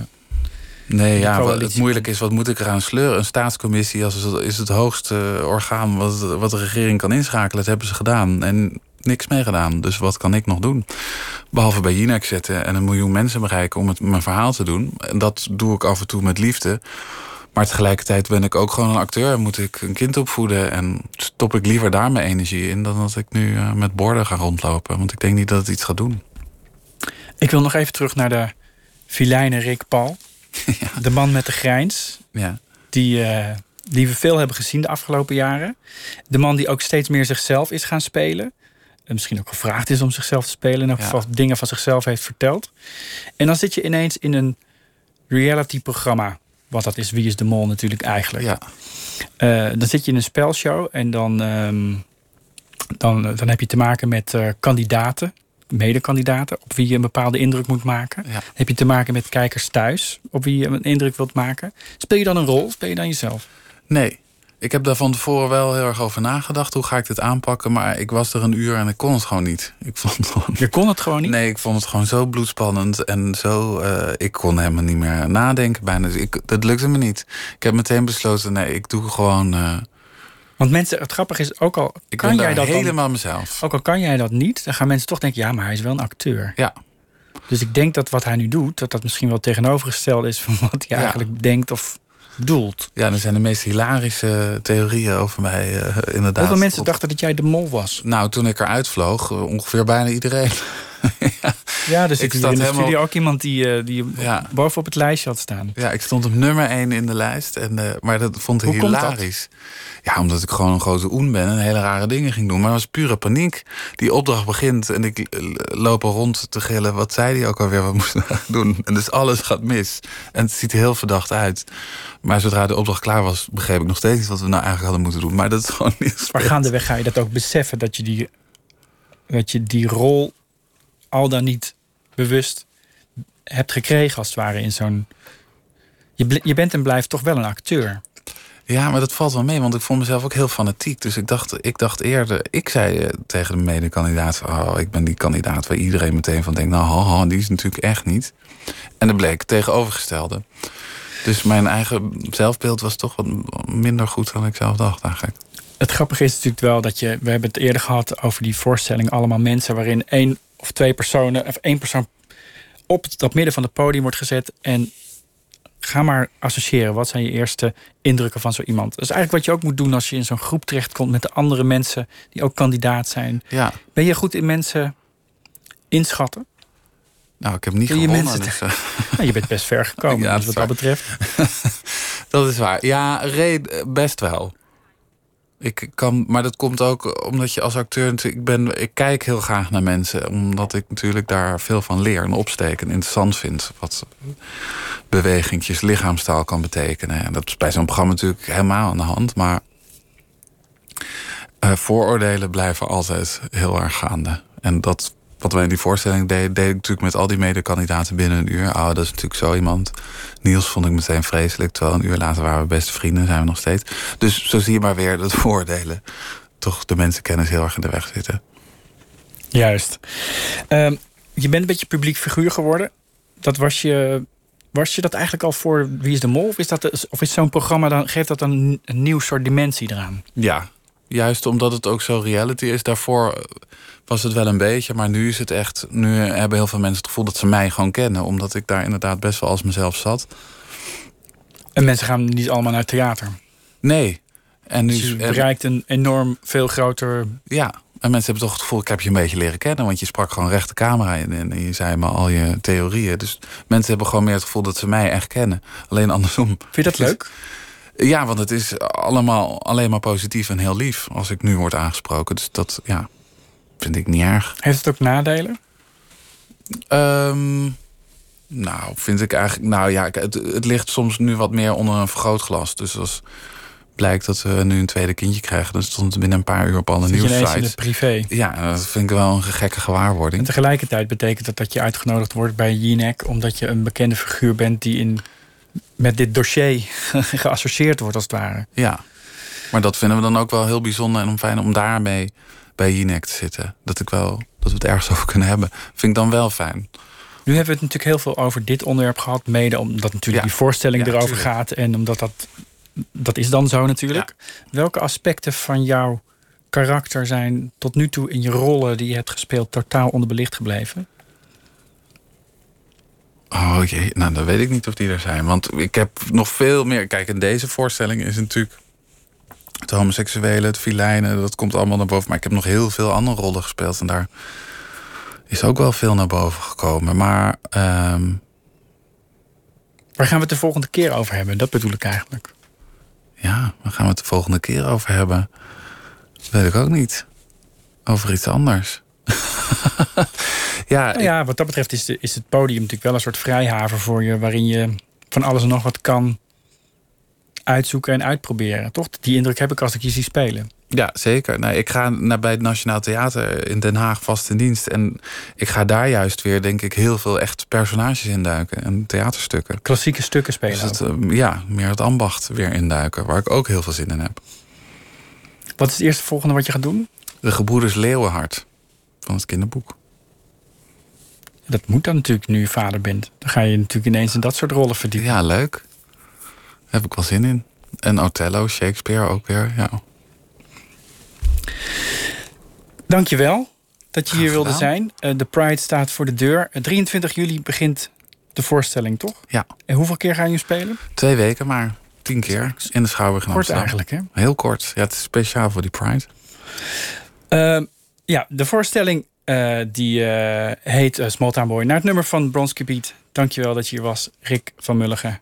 Nee, ja, wat het moeilijk is, wat moet ik eraan sleuren? Een staatscommissie als het, is het hoogste orgaan wat, wat de regering kan inschakelen. Dat hebben ze gedaan en niks mee gedaan. Dus wat kan ik nog doen? Behalve bij Jinek zitten en een miljoen mensen bereiken om het, mijn verhaal te doen. En dat doe ik af en toe met liefde. Maar tegelijkertijd ben ik ook gewoon een acteur. en Moet ik een kind opvoeden. En stop ik liever daar mijn energie in... dan dat ik nu eh, met borden ga rondlopen. Want ik denk niet dat het iets gaat doen. Ik wil nog even terug naar de filijne Rick Paul. De man met de grijns. Ja. Die, eh, die we veel hebben gezien de afgelopen jaren. De man die ook steeds meer zichzelf is gaan spelen. En misschien ook gevraagd is om zichzelf te spelen. Ja. geval dingen van zichzelf heeft verteld. En dan zit je ineens in een reality-programma. Wat dat is, Wie is de Mol natuurlijk eigenlijk. ja. Eh, dan zit je in een spelshow en dan, ehm, dan, dan heb je te maken met eh, kandidaten, medekandidaten, op wie je een bepaalde indruk moet maken. Ja. Dan heb je te maken met kijkers thuis, op wie je een indruk wilt maken. Speel je dan een rol? Speel je dan jezelf? Nee. Ik heb daar van tevoren wel heel erg over nagedacht. Hoe ga ik dit aanpakken? Maar ik was er een uur en ik kon het gewoon niet. Ik vond gewoon... Je kon het gewoon niet. Nee, ik vond het gewoon zo bloedspannend. En zo... eh, ik kon helemaal niet meer nadenken bijna. Dus ik, dat lukte me niet. Ik heb meteen besloten... Nee, ik doe gewoon... eh, Want mensen, het grappige is, ook al ik kan jij dat dan- helemaal mezelf. ook al kan jij dat niet, dan gaan mensen toch denken, ja, maar hij is wel een acteur. Ja. Dus ik denk dat wat hij nu doet, dat dat misschien wel tegenovergesteld is van wat hij Ja. eigenlijk denkt of doelt. Ja, er zijn de meest hilarische theorieën over mij. eh, inderdaad. Hoeveel mensen dachten dat jij de mol was? Nou, toen ik eruit vloog, eh, ongeveer bijna iedereen. Ja, dus Ik sta in de helemaal- studio ook iemand die, eh, die Ja. bovenop het lijstje had staan. Ja, ik stond op nummer 1 in de lijst. En, eh, maar dat vond ik Hoe hilarisch. Ja, omdat ik gewoon een grote oen ben en hele rare dingen ging doen. Maar het was pure paniek. Die opdracht begint en ik eh, loop er rond te gillen. Wat zei die ook alweer? Wat moesten we doen? En dus alles gaat mis. En het ziet er heel verdacht uit. Maar zodra de opdracht klaar was, begreep ik nog steeds niet wat we nou eigenlijk hadden moeten doen. Maar dat is gewoon niet Maar gaandeweg ga je dat ook beseffen dat je die, dat je die rol al dan niet bewust hebt gekregen, als het ware, in zo'n. Je, je bent en blijft toch wel een acteur. Ja, maar dat valt wel mee, want ik vond mezelf ook heel fanatiek. Dus ik dacht, ik dacht eerder, ik zei eh, tegen de medekandidaat... oh, ik ben die kandidaat waar iedereen meteen van denkt... nou, haha, die is natuurlijk echt niet. En dat bleek het tegenovergestelde. Dus mijn eigen zelfbeeld was toch wat minder goed dan ik zelf dacht eigenlijk. Het grappige is natuurlijk wel dat je. We hebben het eerder gehad over die voorstelling. Allemaal mensen waarin één of twee personen. of één persoon op dat midden van het podium wordt gezet. En ga maar associëren. Wat zijn je eerste indrukken van zo iemand? Dat is eigenlijk wat je ook moet doen als je in zo'n groep terechtkomt met de andere mensen die ook kandidaat zijn. Ja. Ben je goed in mensen inschatten? Nou, ik heb niet Kun je gewonnen. dus, eh, Nou, je bent best ver gekomen, Ja, dus wat dat betreft. dat is waar. Ja, red, best wel. Ik kan, maar dat komt ook omdat je als acteur natuurlijk. Ik, ben, ik kijk heel graag naar mensen, omdat ik natuurlijk daar veel van leer en opsteek en interessant vind. Wat bewegingjes, lichaamstaal kan betekenen. En dat is bij zo'n programma natuurlijk helemaal aan de hand. Maar eh, vooroordelen blijven altijd heel erg gaande. En dat wat wij in die voorstelling deden, deed ik natuurlijk met al die medekandidaten binnen een uur. Oh, dat is natuurlijk zo iemand. Niels vond ik meteen vreselijk. Terwijl een uur later waren we beste vrienden, zijn we nog steeds. Dus zo zie je maar weer dat vooroordelen toch de mensenkennis heel erg in de weg zitten. Juist. Ehm, je bent een beetje publiek figuur geworden. Dat was je. Was je dat eigenlijk al voor Wie is de Mol? Of is, dat, of is zo'n programma dan, geeft dat een, een nieuw soort dimensie eraan? Ja, juist omdat het ook zo reality is. Daarvoor was het wel een beetje, maar nu is het echt. Nu hebben heel veel mensen het gevoel dat ze mij gewoon kennen, omdat ik daar inderdaad best wel als mezelf zat. En mensen gaan niet allemaal naar theater. Nee. En nu Dus je bereikt een enorm veel groter. Ja, en mensen hebben toch het gevoel, ik heb je een beetje leren kennen. Want je sprak gewoon recht de camera in en je zei me al je theorieën. Dus mensen hebben gewoon meer het gevoel dat ze mij echt kennen. Alleen andersom. Vind je dat leuk? Ja, want het is allemaal alleen maar positief en heel lief als ik nu word aangesproken. Dus dat, ja, vind ik niet erg. Heeft het ook nadelen? Ehm, nou, vind ik eigenlijk... Nou ja, het, het ligt soms nu wat meer onder een vergrootglas. Dus als blijkt dat we nu een tweede kindje krijgen... dan stond het binnen een paar uur op alle ineens in nieuwsites. het privé? Ja, dat vind ik wel een gekke gewaarwording. En tegelijkertijd betekent het dat je uitgenodigd wordt bij Jinek... omdat je een bekende figuur bent die in, met dit dossier geassocieerd wordt als het ware. Ja, maar dat vinden we dan ook wel heel bijzonder en fijn om daarmee bij Jinek te zitten. Dat, ik wel, dat we het ergens over kunnen hebben. Vind ik dan wel fijn. Nu hebben we het natuurlijk heel veel over dit onderwerp gehad. Mede omdat natuurlijk Ja. die voorstelling Ja, erover gaat. En omdat dat... Dat is dan zo natuurlijk. Welke aspecten van jouw karakter zijn tot nu toe in je rollen die je hebt gespeeld totaal onderbelicht gebleven? Oh jee, nou dan weet ik niet of die er zijn. Want ik heb nog veel meer... Kijk, in deze voorstelling is natuurlijk... Het homoseksuele, het filijnen, dat komt allemaal naar boven. Maar ik heb nog heel veel andere rollen gespeeld. En daar is ook wel veel naar boven gekomen. Maar ehm, Waar gaan we het de volgende keer over hebben? Dat bedoel ik eigenlijk. ja, waar gaan we het de volgende keer over hebben? Dat weet ik ook niet. Over iets anders. ja, Nou ja, wat dat betreft is, de, is het podium natuurlijk wel een soort vrijhaven voor je... waarin je van alles en nog wat kan uitzoeken en uitproberen. Toch? Die indruk heb ik als ik je zie spelen. Ja, zeker. Nou, ik ga naar bij het Nationaal Theater in Den Haag vast in dienst. En ik ga daar juist weer, denk ik, heel veel echt personages induiken. En theaterstukken. Klassieke stukken spelen. Dus het, ook. eh, ja, meer het ambacht weer induiken. Waar ik ook heel veel zin in heb. Wat is het eerste volgende wat je gaat doen? De Gebroeders Leeuwenhart. Van het kinderboek. Dat moet dan natuurlijk nu je vader bent. Dan ga je natuurlijk ineens in dat soort rollen verdiepen. Ja, leuk. Heb ik wel zin in. En Othello, Shakespeare ook weer. Ja. Dankjewel dat je hier wilde zijn. Eh, De Pride staat voor de deur. Eh, 23 juli begint de voorstelling, toch? ja, En hoeveel keer gaan jullie spelen? twee weken maar. Tien keer in de Schouwburg in Kort eigenlijk, hè? Heel kort. Ja, het is speciaal voor die Pride. Eh, ja, de voorstelling eh, die eh, heet eh, Small Town Boy. Naar het nummer van Bronski Beat. Dankjewel dat je hier was, Rick van Mulligen.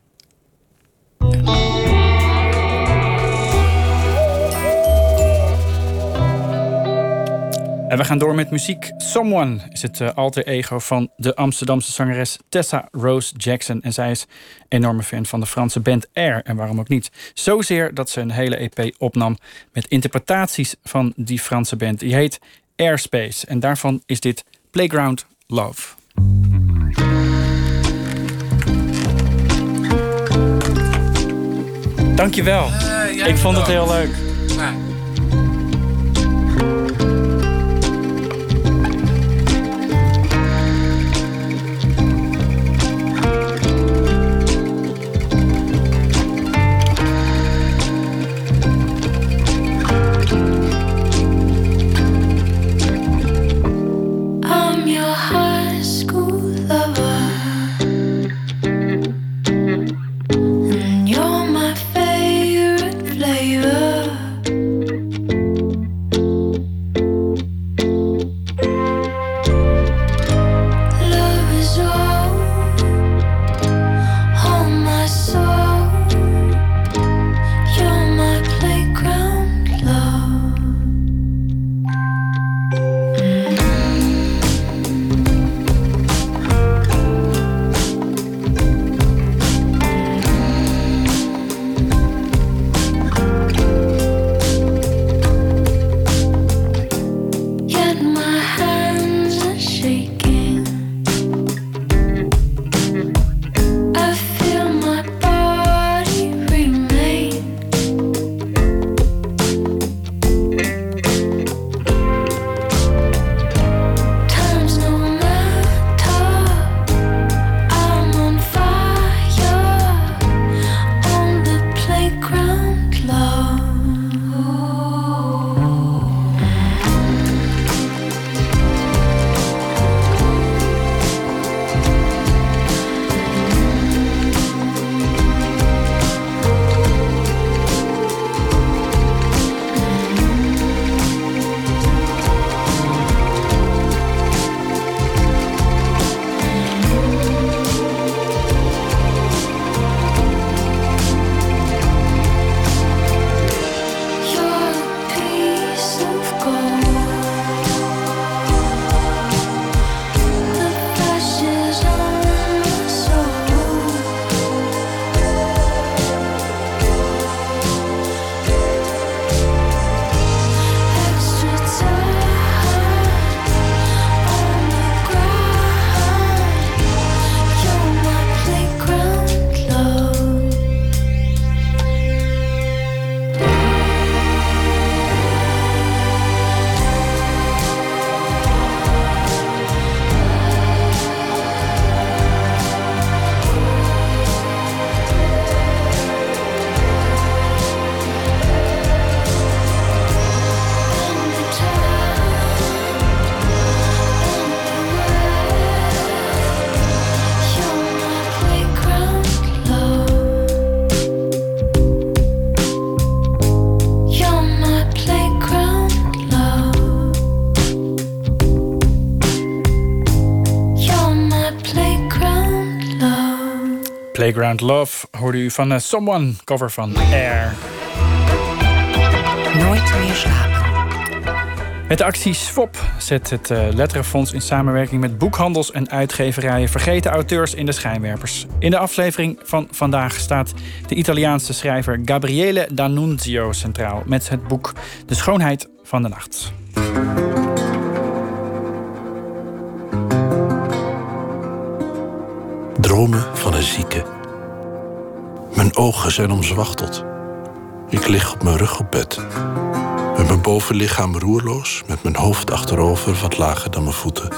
En we gaan door met muziek. Someone is het eh, alter ego van de Amsterdamse zangeres Tessa Rose Jackson. En zij is enorme fan van de Franse band Air. En waarom ook niet? Zozeer dat ze een hele EP opnam met interpretaties van die Franse band. Die heet Airspace. En daarvan is dit Playground Love. Dankjewel. Ik vond het heel leuk. Playground Love hoorde u van uh, Someone, cover van Air. Nooit meer slapen. Met de actie SWOP zet het uh, Letterenfonds in samenwerking met boekhandels en uitgeverijen vergeten auteurs in de schijnwerpers. In de aflevering van vandaag staat de Italiaanse schrijver Gabriele D'Annunzio centraal met het boek De schoonheid van de nacht. Dromen van een zieke. Mijn ogen zijn omzwachteld. Ik lig op mijn rug op bed. Met mijn bovenlichaam roerloos, met mijn hoofd achterover wat lager dan mijn voeten.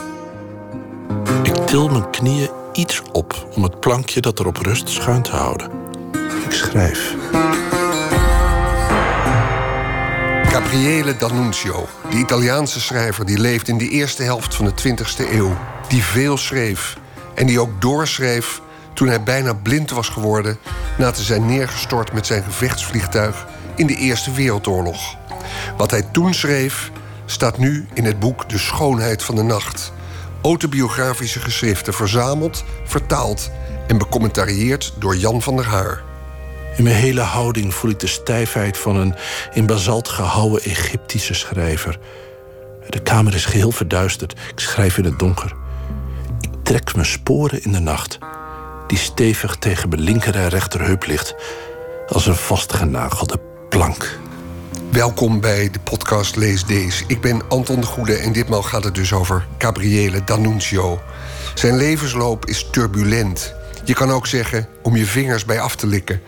Ik til mijn knieën iets op om het plankje dat erop rust schuin te houden. Ik schrijf. Gabriele D'Annunzio, de Italiaanse schrijver die leeft in de eerste helft van de 20e eeuw, die veel schreef en die ook doorschreef toen hij bijna blind was geworden na te zijn neergestort met zijn gevechtsvliegtuig in de Eerste Wereldoorlog. Wat hij toen schreef, staat nu in het boek De Schoonheid van de Nacht. Autobiografische geschriften verzameld, vertaald en becommentarieerd door Jan van der Haar. In mijn hele houding voel ik de stijfheid van een in basalt gehouwen Egyptische schrijver. De kamer is geheel verduisterd. Ik schrijf in het donker. Ik trek mijn sporen in de nacht, die stevig tegen mijn linker en rechterheup ligt, als een vastgenagelde plank. Welkom bij de podcast Lees Deze. Ik ben Anton de Goede en ditmaal gaat het dus over Gabriele D'Annunzio. Zijn levensloop is turbulent. Je kan ook zeggen om je vingers bij af te likken.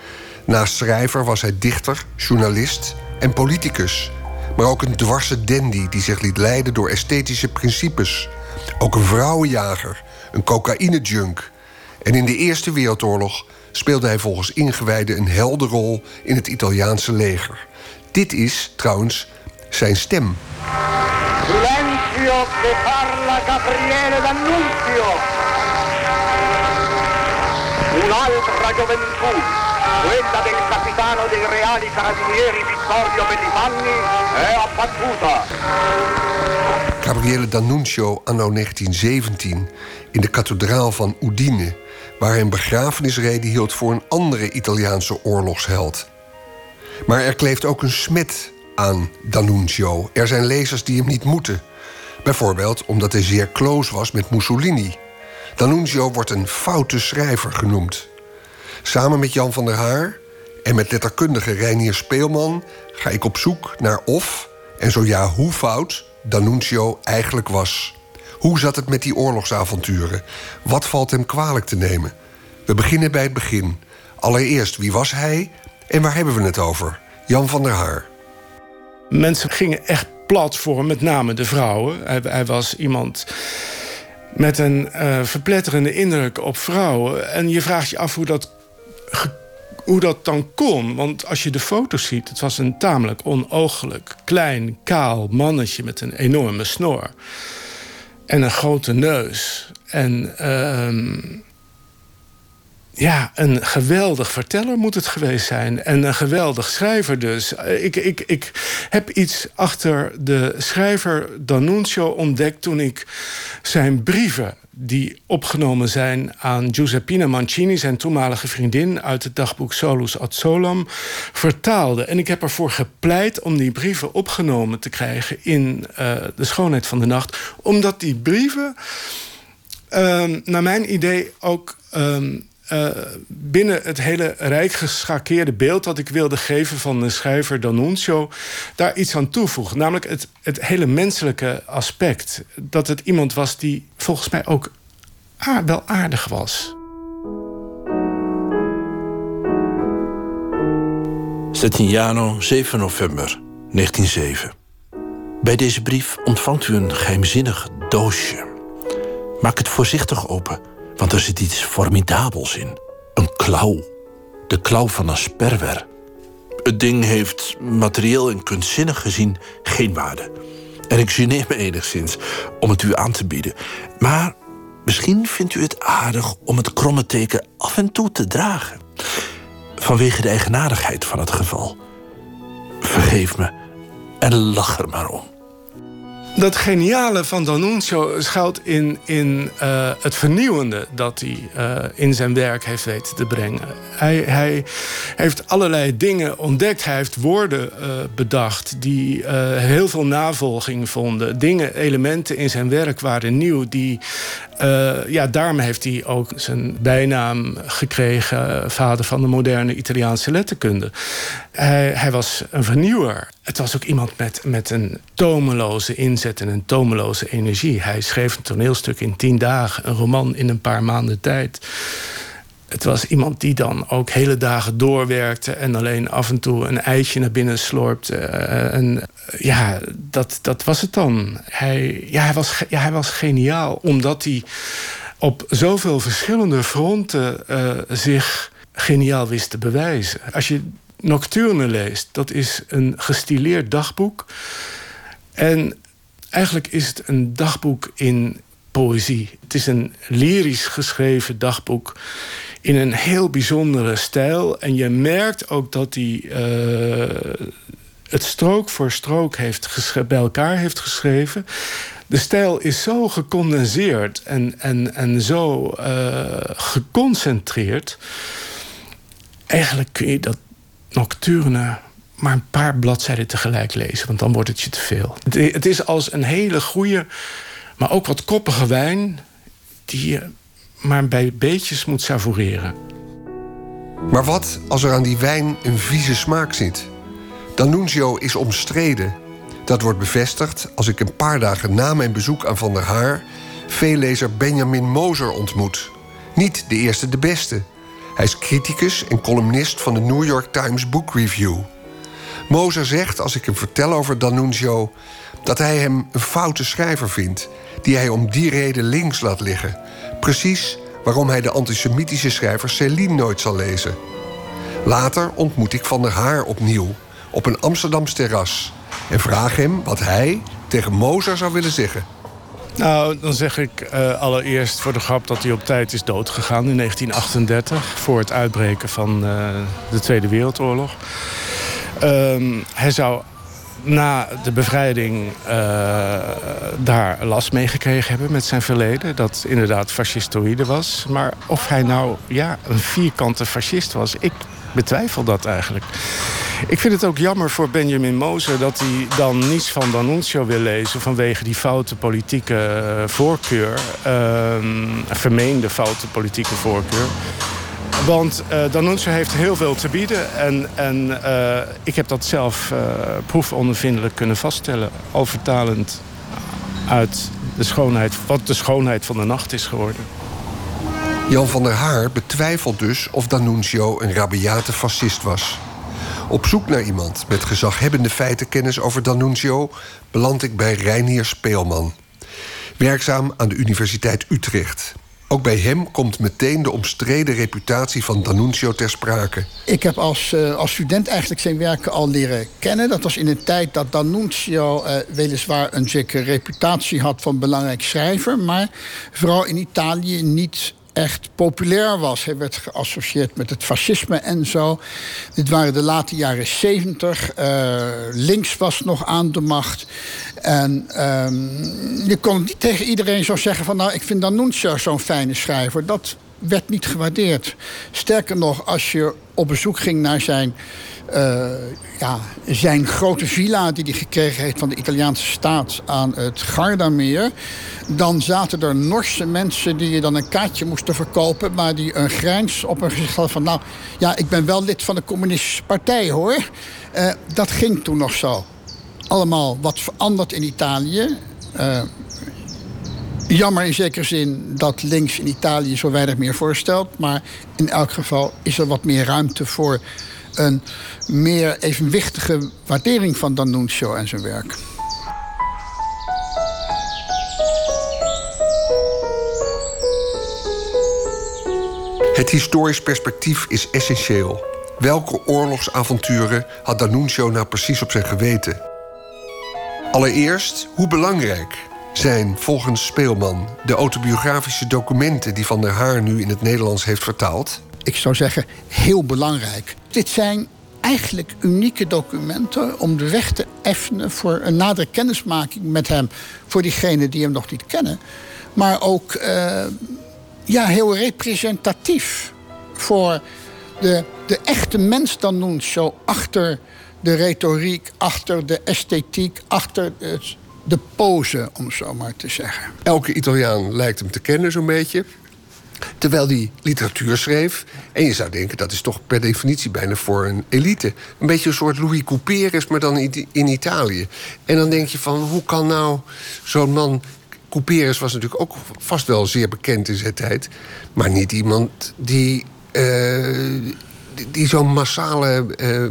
Naast schrijver was hij dichter, journalist en politicus. Maar ook een dwarse dandy die zich liet leiden door esthetische principes. Ook een vrouwenjager, een cocaïne-junk. En in de Eerste Wereldoorlog speelde hij volgens ingewijden een helderrol in het Italiaanse leger. Dit is trouwens zijn stem. Silenzio che parla Gabriele D'Annunzio. Un'altra gioventù, quella del capitano dei reali carabinieri Vittorio Bellifanni, è abbattuta. Gabriele D'Annunzio anno 1917 in de kathedraal van Udine... waar hij een begrafenisrede hield voor een andere Italiaanse oorlogsheld. Maar er kleeft ook een smet aan D'Annunzio. Er zijn lezers die hem niet moeten. Bijvoorbeeld omdat hij zeer close was met Mussolini. D'Annunzio wordt een foute schrijver genoemd. Samen met Jan van der Haar en met letterkundige Reinier Speelman... ga ik op zoek naar of, en zo ja hoe fout, D'Annunzio eigenlijk was. Hoe zat het met die oorlogsavonturen? Wat valt hem kwalijk te nemen? We beginnen bij het begin. Allereerst, wie was hij en waar hebben we het over? Jan van der Haar. Mensen gingen echt plat voor hem, met name de vrouwen. Hij, hij was iemand met een uh, verpletterende indruk op vrouwen. En je vraagt je af hoe dat, hoe dat dan kon. Want als je de foto's ziet, het was een tamelijk onoogelijk, klein, kaal mannetje met een enorme snor. En een grote neus. En uh, ja, een geweldig verteller moet het geweest zijn. En een geweldig schrijver dus. Ik, ik, ik heb iets achter de schrijver D'Annunzio ontdekt... toen ik zijn brieven die opgenomen zijn aan Giuseppina Mancini... zijn toenmalige vriendin uit het dagboek Solus ad Solam, vertaalde. En ik heb ervoor gepleit om die brieven opgenomen te krijgen... in uh, De Schoonheid van de Nacht. Omdat die brieven, uh, naar mijn idee, ook... Uh, uh, binnen het hele rijk geschakeerde beeld dat ik wilde geven van de schrijver D'Annunzio, daar iets aan toevoegen. Namelijk het, het hele menselijke aspect. Dat het iemand was die volgens mij ook wel aardig was. Settignano, 7 november 1907. Bij deze brief ontvangt u een geheimzinnig doosje. Maak het voorzichtig open want er zit iets formidabels in. Een klauw. De klauw van een sperwer. Het ding heeft materieel en kunstzinnig gezien geen waarde. En ik geneer me enigszins om het u aan te bieden. Maar misschien vindt u het aardig om het kromme teken af en toe te dragen. Vanwege de eigenaardigheid van het geval. Vergeef me en lach er maar om. Dat geniale van D'Annunzio schuilt in, in uh, het vernieuwende dat hij uh, in zijn werk heeft weten te brengen. Hij, hij heeft allerlei dingen ontdekt. Hij heeft woorden uh, bedacht die heel veel navolging vonden. Dingen, elementen in zijn werk waren nieuw. Die, ja, daarom heeft hij ook zijn bijnaam gekregen: vader van de moderne Italiaanse letterkunde. Hij, hij was een vernieuwer. Het was ook iemand met, met een tomeloze inzet en een tomeloze energie. Hij schreef een toneelstuk in tien dagen, een roman in een paar maanden tijd. Het was iemand die dan ook hele dagen doorwerkte en alleen af en toe een eitje naar binnen slorpte. Eh, en ja, dat, dat was het dan. Hij, ja, hij, was, ja, hij was geniaal, omdat hij op zoveel verschillende fronten uh, zich geniaal wist te bewijzen. Als je Nocturne leest, dat is een gestileerd dagboek. En eigenlijk is het een dagboek in poëzie. Het is een lyrisch geschreven dagboek in een heel bijzondere stijl. En je merkt ook dat hij uh, het strook voor strook heeft bij elkaar heeft geschreven. De stijl is zo gecondenseerd en, en, en zo uh, geconcentreerd. Eigenlijk kun je dat nocturne maar een paar bladzijden tegelijk lezen, want dan wordt het je te veel. Het is als een hele goede, maar ook wat koppige wijn die je maar bij beetjes moet savoureren. Maar wat als er aan die wijn een vieze smaak zit? D'Annunzio is omstreden. Dat wordt bevestigd als ik een paar dagen na mijn bezoek aan Van der Haar veellezer Benjamin Moser ontmoet. Niet de eerste de beste. Hij is criticus en columnist van de New York Times Book Review. Moser zegt, als ik hem vertel over D'Annunzio... dat hij hem een foute schrijver vindt... die hij om die reden links laat liggen. Precies waarom hij de antisemitische schrijver Céline nooit zal lezen. Later ontmoet ik Van der Haar opnieuw op een Amsterdams terras... en vraag hem wat hij tegen Moser zou willen zeggen... Nou, dan zeg ik uh, allereerst voor de grap dat hij op tijd is doodgegaan in 1938... voor het uitbreken van uh, de Tweede Wereldoorlog. Um, hij zou na de bevrijding uh, daar last mee gekregen hebben met zijn verleden. Dat inderdaad fascistoïde was. Maar of hij nou ja, een vierkante fascist was, ik betwijfel dat eigenlijk. Ik vind het ook jammer voor Benjamin Moser dat hij dan niets van D'Annunzio wil lezen vanwege die foute politieke eh, voorkeur, uh, vermeende foute politieke voorkeur. Want uh, heeft heel veel te bieden. En, en uh, ik heb dat zelf uh, proefondervindelijk kunnen vaststellen. Al vertalend uit de schoonheid, wat de schoonheid van de nacht is geworden. Jan van der Haar betwijfelt dus of D'Annunzio een rabiate fascist was. Op zoek naar iemand met gezaghebbende feitenkennis over D'Annunzio... beland ik bij Reinier Speelman. Werkzaam aan de Universiteit Utrecht. Ook bij hem komt meteen de omstreden reputatie van D'Annunzio ter sprake. Ik heb als, uh, als student eigenlijk zijn werken al leren kennen. Dat was in een tijd dat D'Annunzio uh, weliswaar een zekere reputatie had van belangrijk schrijver... maar vooral in Italië niet echt populair was. Hij werd geassocieerd met het fascisme en zo. Dit waren de late jaren zeventig. Uh, links was nog aan de macht. En um, je kon niet tegen iedereen zo zeggen van... nou, ik vind D'Annunzio zo'n fijne schrijver. Dat werd niet gewaardeerd. Sterker nog, als je op bezoek ging naar zijn uh, ja, zijn grote villa die hij gekregen heeft van de Italiaanse staat aan het Gardameer. Dan zaten er Norse mensen die je dan een kaartje moesten verkopen, maar die een grijns op hun gezicht hadden van nou ja, ik ben wel lid van de communistische partij hoor. Uh, dat ging toen nog zo. Allemaal wat veranderd in Italië. Uh, Jammer in zekere zin dat links in Italië zo weinig meer voorstelt. Maar in elk geval is er wat meer ruimte voor een meer evenwichtige waardering van D'Annunzio en zijn werk. Het historisch perspectief is essentieel. Welke oorlogsavonturen had D'Annunzio nou precies op zijn geweten? Allereerst, hoe belangrijk zijn volgens Speelman de autobiografische documenten die Van der Haar nu in het Nederlands heeft vertaald? Ik zou zeggen, heel belangrijk. Dit zijn eigenlijk unieke documenten om de weg te effenen, voor een nadere kennismaking met hem, voor diegenen die hem nog niet kennen. Maar ook eh, ja, heel representatief voor de, de echte mens dan noemt, zo achter de retoriek, achter de esthetiek, achter het, de pose, om zo maar te zeggen. Elke Italiaan lijkt hem te kennen, zo'n beetje. Terwijl hij literatuur schreef. En je zou denken, dat is toch per definitie bijna voor een elite. Een beetje een soort Louis Couperus, maar dan in Italië. En dan denk je van, hoe kan nou zo'n man... Couperus was natuurlijk ook vast wel zeer bekend in zijn tijd. Maar niet iemand die... Uh, die zo'n massale uh,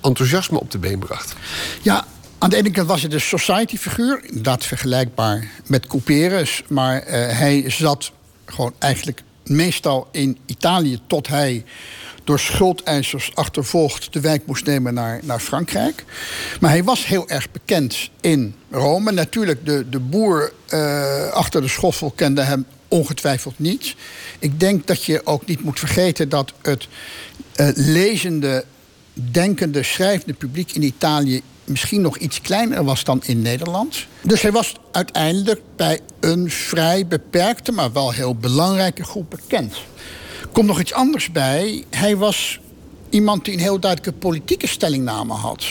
enthousiasme op de been bracht. Ja, aan de ene kant was het een society-figuur, inderdaad vergelijkbaar met Couperus, maar uh, hij zat gewoon eigenlijk meestal in Italië tot hij door schuldeisers achtervolgd de wijk moest nemen naar, naar Frankrijk. Maar hij was heel erg bekend in Rome. Natuurlijk, de, de boer uh, achter de schoffel kende hem ongetwijfeld niet. Ik denk dat je ook niet moet vergeten dat het uh, lezende, denkende, schrijvende publiek in Italië misschien nog iets kleiner was dan in Nederland. Dus hij was uiteindelijk bij een vrij beperkte, maar wel heel belangrijke groep bekend. Komt nog iets anders bij. Hij was iemand die een heel duidelijke politieke stellingname had.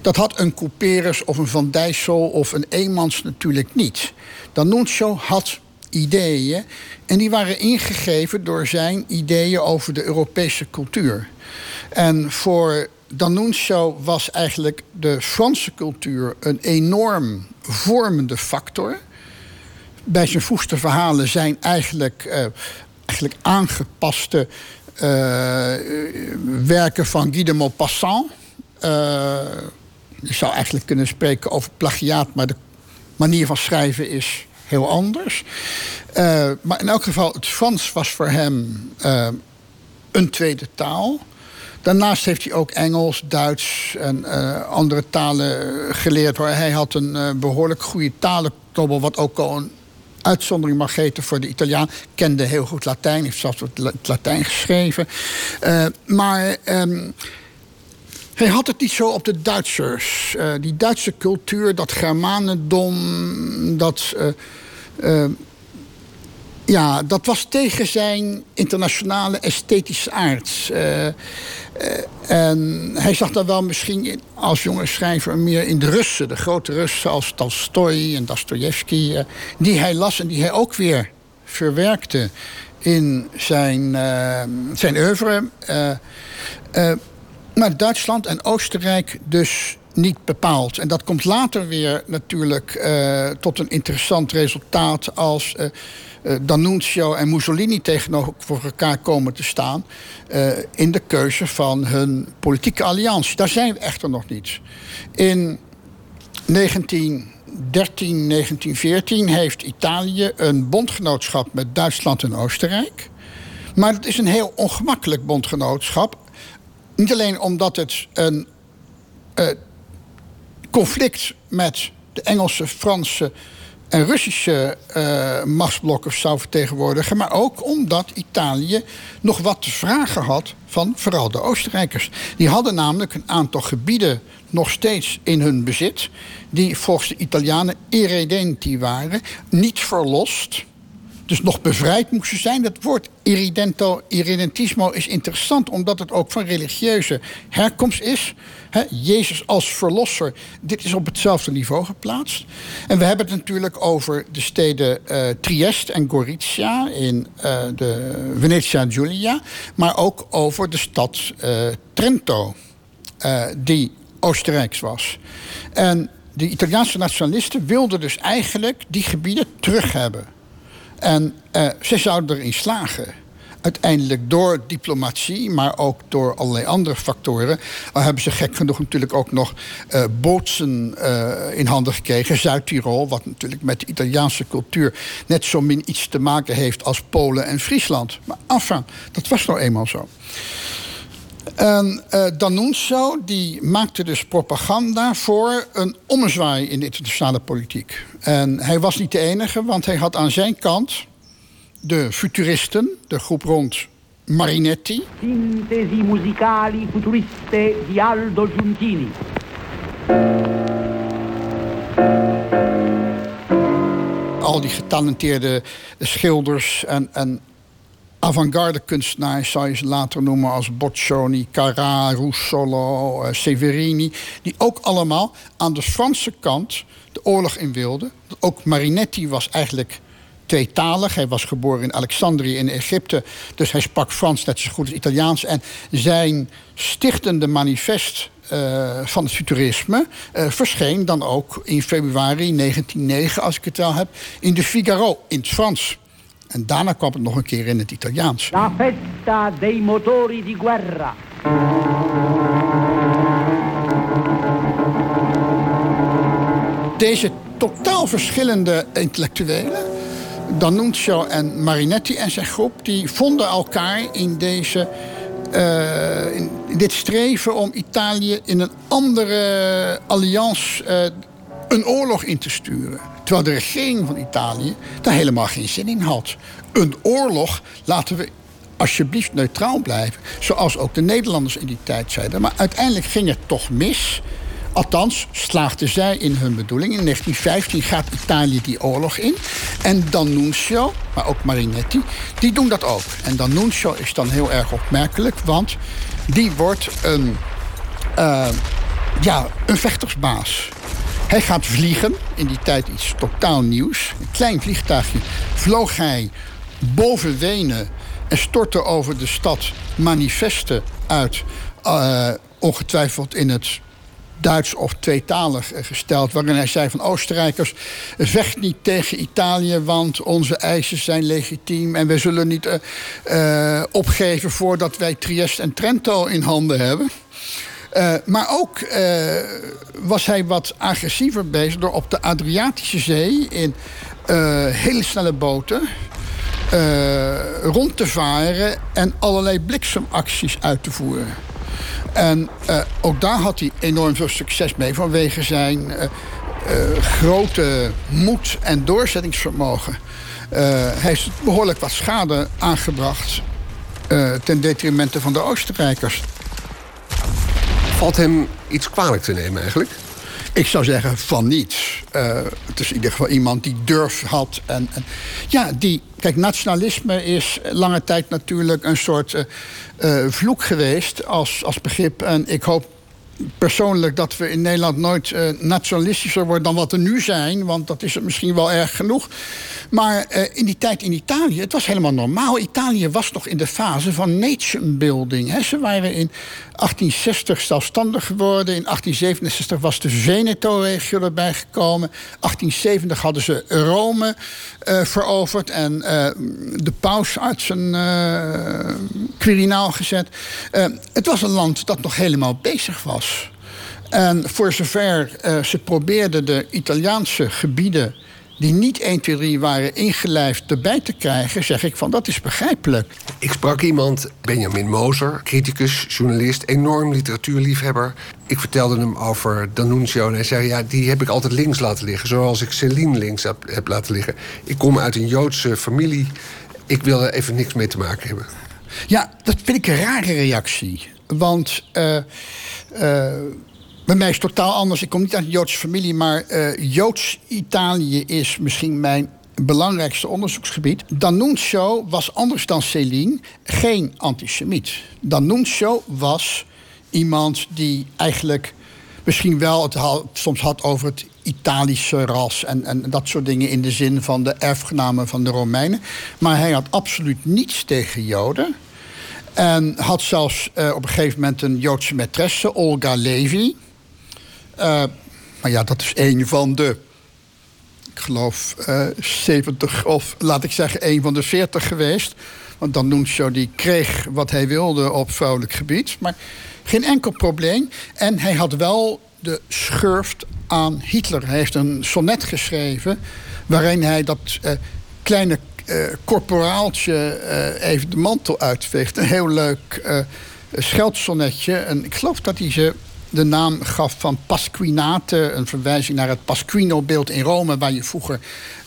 Dat had een Couperus of een Van Dijssel of een Eemans natuurlijk niet. D'Annunzio had ideeën en die waren ingegeven door zijn ideeën over de Europese cultuur. En voor D'Annunzio was eigenlijk de Franse cultuur een enorm vormende factor. Bij zijn vroegste verhalen zijn eigenlijk, uh, eigenlijk aangepaste uh, werken van Guy de Maupassant. Uh, je zou eigenlijk kunnen spreken over plagiaat, maar de manier van schrijven is heel anders. maar in elk geval, het Frans was voor hem een tweede taal. Daarnaast heeft hij ook Engels, Duits en uh, andere talen geleerd. Hoor. Hij had een uh, behoorlijk goede talenknobbel, wat ook al een uitzondering mag heten voor de Italiaan. Kende heel goed Latijn, heeft zelfs het Latijn geschreven. Uh, maar um, hij had het niet zo op de Duitsers. die Duitse cultuur, dat Germanendom, dat ja, dat was tegen zijn internationale esthetische aard. Uh, uh, en hij zag daar wel misschien als jonge schrijver meer in de Russen, de grote Russen als Tolstoy en Dostoevsky, uh, die hij las en die hij ook weer verwerkte in zijn, zijn oeuvre. maar Duitsland en Oostenrijk dus niet bepaald. En dat komt later weer natuurlijk tot een interessant resultaat als D'Annunzio en Mussolini tegenover elkaar komen te staan uh, in de keuze van hun politieke alliantie. Daar zijn we echter nog niet. In 1913, 1914 heeft Italië een bondgenootschap met Duitsland en Oostenrijk. Maar het is een heel ongemakkelijk bondgenootschap. Niet alleen omdat het een uh, conflict met de Engelse, Franse en Russische uh, machtsblokken zou vertegenwoordigen. Maar ook omdat Italië nog wat te vragen had van vooral de Oostenrijkers. Die hadden namelijk een aantal gebieden nog steeds in hun bezit. Die volgens de Italianen irredenti waren, niet verlost dus nog bevrijd moesten zijn. Dat woord irridento, irredentismo is interessant, omdat het ook van religieuze herkomst is. Jezus als verlosser, dit is op hetzelfde niveau geplaatst. En we hebben het natuurlijk over de steden uh, Trieste en Gorizia in uh, de Venetia Giulia, maar ook over de stad uh, Trento, die Oostenrijks was. En de Italiaanse nationalisten wilden dus eigenlijk die gebieden terug hebben. En uh, ze zouden erin slagen. Uiteindelijk door diplomatie, maar ook door allerlei andere factoren. Al hebben ze gek genoeg natuurlijk ook nog uh, bootsen uh, in handen gekregen. Zuid-Tirol, wat natuurlijk met de Italiaanse cultuur net zo min iets te maken heeft als Polen en Friesland. Maar enfin, dat was nou eenmaal zo. En uh, D'Annunzio die maakte dus propaganda voor een ommezwaai in de internationale politiek. En hij was niet de enige, want hij had aan zijn kant de futuristen, de groep rond Marinetti. Sintesi musicali futuriste di Aldo Giuntini. Al die getalenteerde schilders en, en avant-garde kunstenaars, zou je ze later noemen, als Boccioni, Carrà, Russolo, eh, Severini, die ook allemaal aan de Franse kant de oorlog in wilden. Ook Marinetti was eigenlijk tweetalig. Hij was geboren in Alexandrië in Egypte, dus hij sprak Frans net zo goed als Italiaans. En zijn stichtende manifest uh, van het futurisme uh, verscheen dan ook in februari 1909, als ik het wel heb, in de Figaro in het Frans. En daarna kwam het nog een keer in het Italiaans. La festa dei motori di guerra. Deze totaal verschillende intellectuelen, D'Annunzio en Marinetti en zijn groep, die vonden elkaar in deze uh, in dit streven om Italië in een andere alliantie uh, een oorlog in te sturen. Terwijl de regering van Italië daar helemaal geen zin in had. Een oorlog laten we alsjeblieft neutraal blijven. Zoals ook de Nederlanders in die tijd zeiden. Maar uiteindelijk ging het toch mis. Althans, slaagden zij in hun bedoeling. In 1915 gaat Italië die oorlog in. En D'Annunzio, maar ook Marinetti, die doen dat ook. En D'Annunzio is dan heel erg opmerkelijk, want die wordt een, uh, ja, een vechtersbaas. Hij gaat vliegen, in die tijd iets totaal nieuws. Een klein vliegtuigje vloog hij boven Wenen en stortte over de stad manifesten uit. Uh, ongetwijfeld in het Duits of tweetalig gesteld. Waarin hij zei van Oostenrijkers, vecht niet tegen Italië, want onze eisen zijn legitiem. En we zullen niet uh, opgeven voordat wij Trieste en Trento in handen hebben. Uh, maar ook was hij wat agressiever bezig door op de Adriatische Zee in hele snelle boten. rond te varen en allerlei bliksemacties uit te voeren. En ook daar had hij enorm veel succes mee vanwege zijn grote moed en doorzettingsvermogen. hij heeft behoorlijk wat schade aangebracht ten detrimente van de Oostenrijkers. Valt hem iets kwalijk te nemen eigenlijk? Ik zou zeggen van niets. Uh, het is in ieder geval iemand die durf had. En, en, ja, die. Kijk, nationalisme is lange tijd natuurlijk een soort uh, uh, vloek geweest als, als begrip. En ik hoop persoonlijk dat we in Nederland nooit uh, nationalistischer worden dan wat er nu zijn. Want dat is het misschien wel erg genoeg. Maar uh, in die tijd in Italië, het was helemaal normaal. Italië was nog in de fase van nation building. Hè. Ze waren in 1860 zelfstandig geworden. In 1867 was de Veneto-regio erbij gekomen. 1870 hadden ze Rome uh, veroverd. En de paus uit quirinaal gezet. het was een land dat nog helemaal bezig was. En voor zover uh, ze probeerden de Italiaanse gebieden die niet 1, 2, 3 waren ingelijfd erbij te krijgen, zeg ik van dat is begrijpelijk. Ik sprak iemand, Benjamin Moser, criticus, journalist, enorm literatuurliefhebber. Ik vertelde hem over D'Annunzio en hij zei: Ja, die heb ik altijd links laten liggen, zoals ik Celine links heb, heb laten liggen. Ik kom uit een Joodse familie, ik wil er even niks mee te maken hebben. Ja, dat vind ik een rare reactie. Want. Uh, uh, bij mij is het totaal anders. Ik kom niet uit een Joodse familie, maar uh, Joods-Italië is misschien mijn belangrijkste onderzoeksgebied. D'Annunzio was anders dan Céline geen antisemiet. D'Annunzio was iemand die eigenlijk misschien wel het soms had over het Italische ras en, en dat soort dingen in de zin van de erfgenamen van de Romeinen. Maar hij had absoluut niets tegen Joden. En had zelfs uh, op een gegeven moment een Joodse maîtresse, Olga Levi. Uh, maar ja, dat is een van de, ik geloof, uh, eh, 70 of laat ik zeggen, een van de 40 geweest. Want dan zo, die kreeg wat hij wilde op vrouwelijk gebied. Maar geen enkel probleem. En hij had wel de schurft aan Hitler. Hij heeft een sonnet geschreven waarin hij dat uh, kleine uh, corporaaltje even de mantel uitveegt. Een heel leuk scheldsonnetje. En ik geloof dat hij ze de naam gaf van Pasquinate, een verwijzing naar het Pasquino-beeld in Rome, waar je vroeger,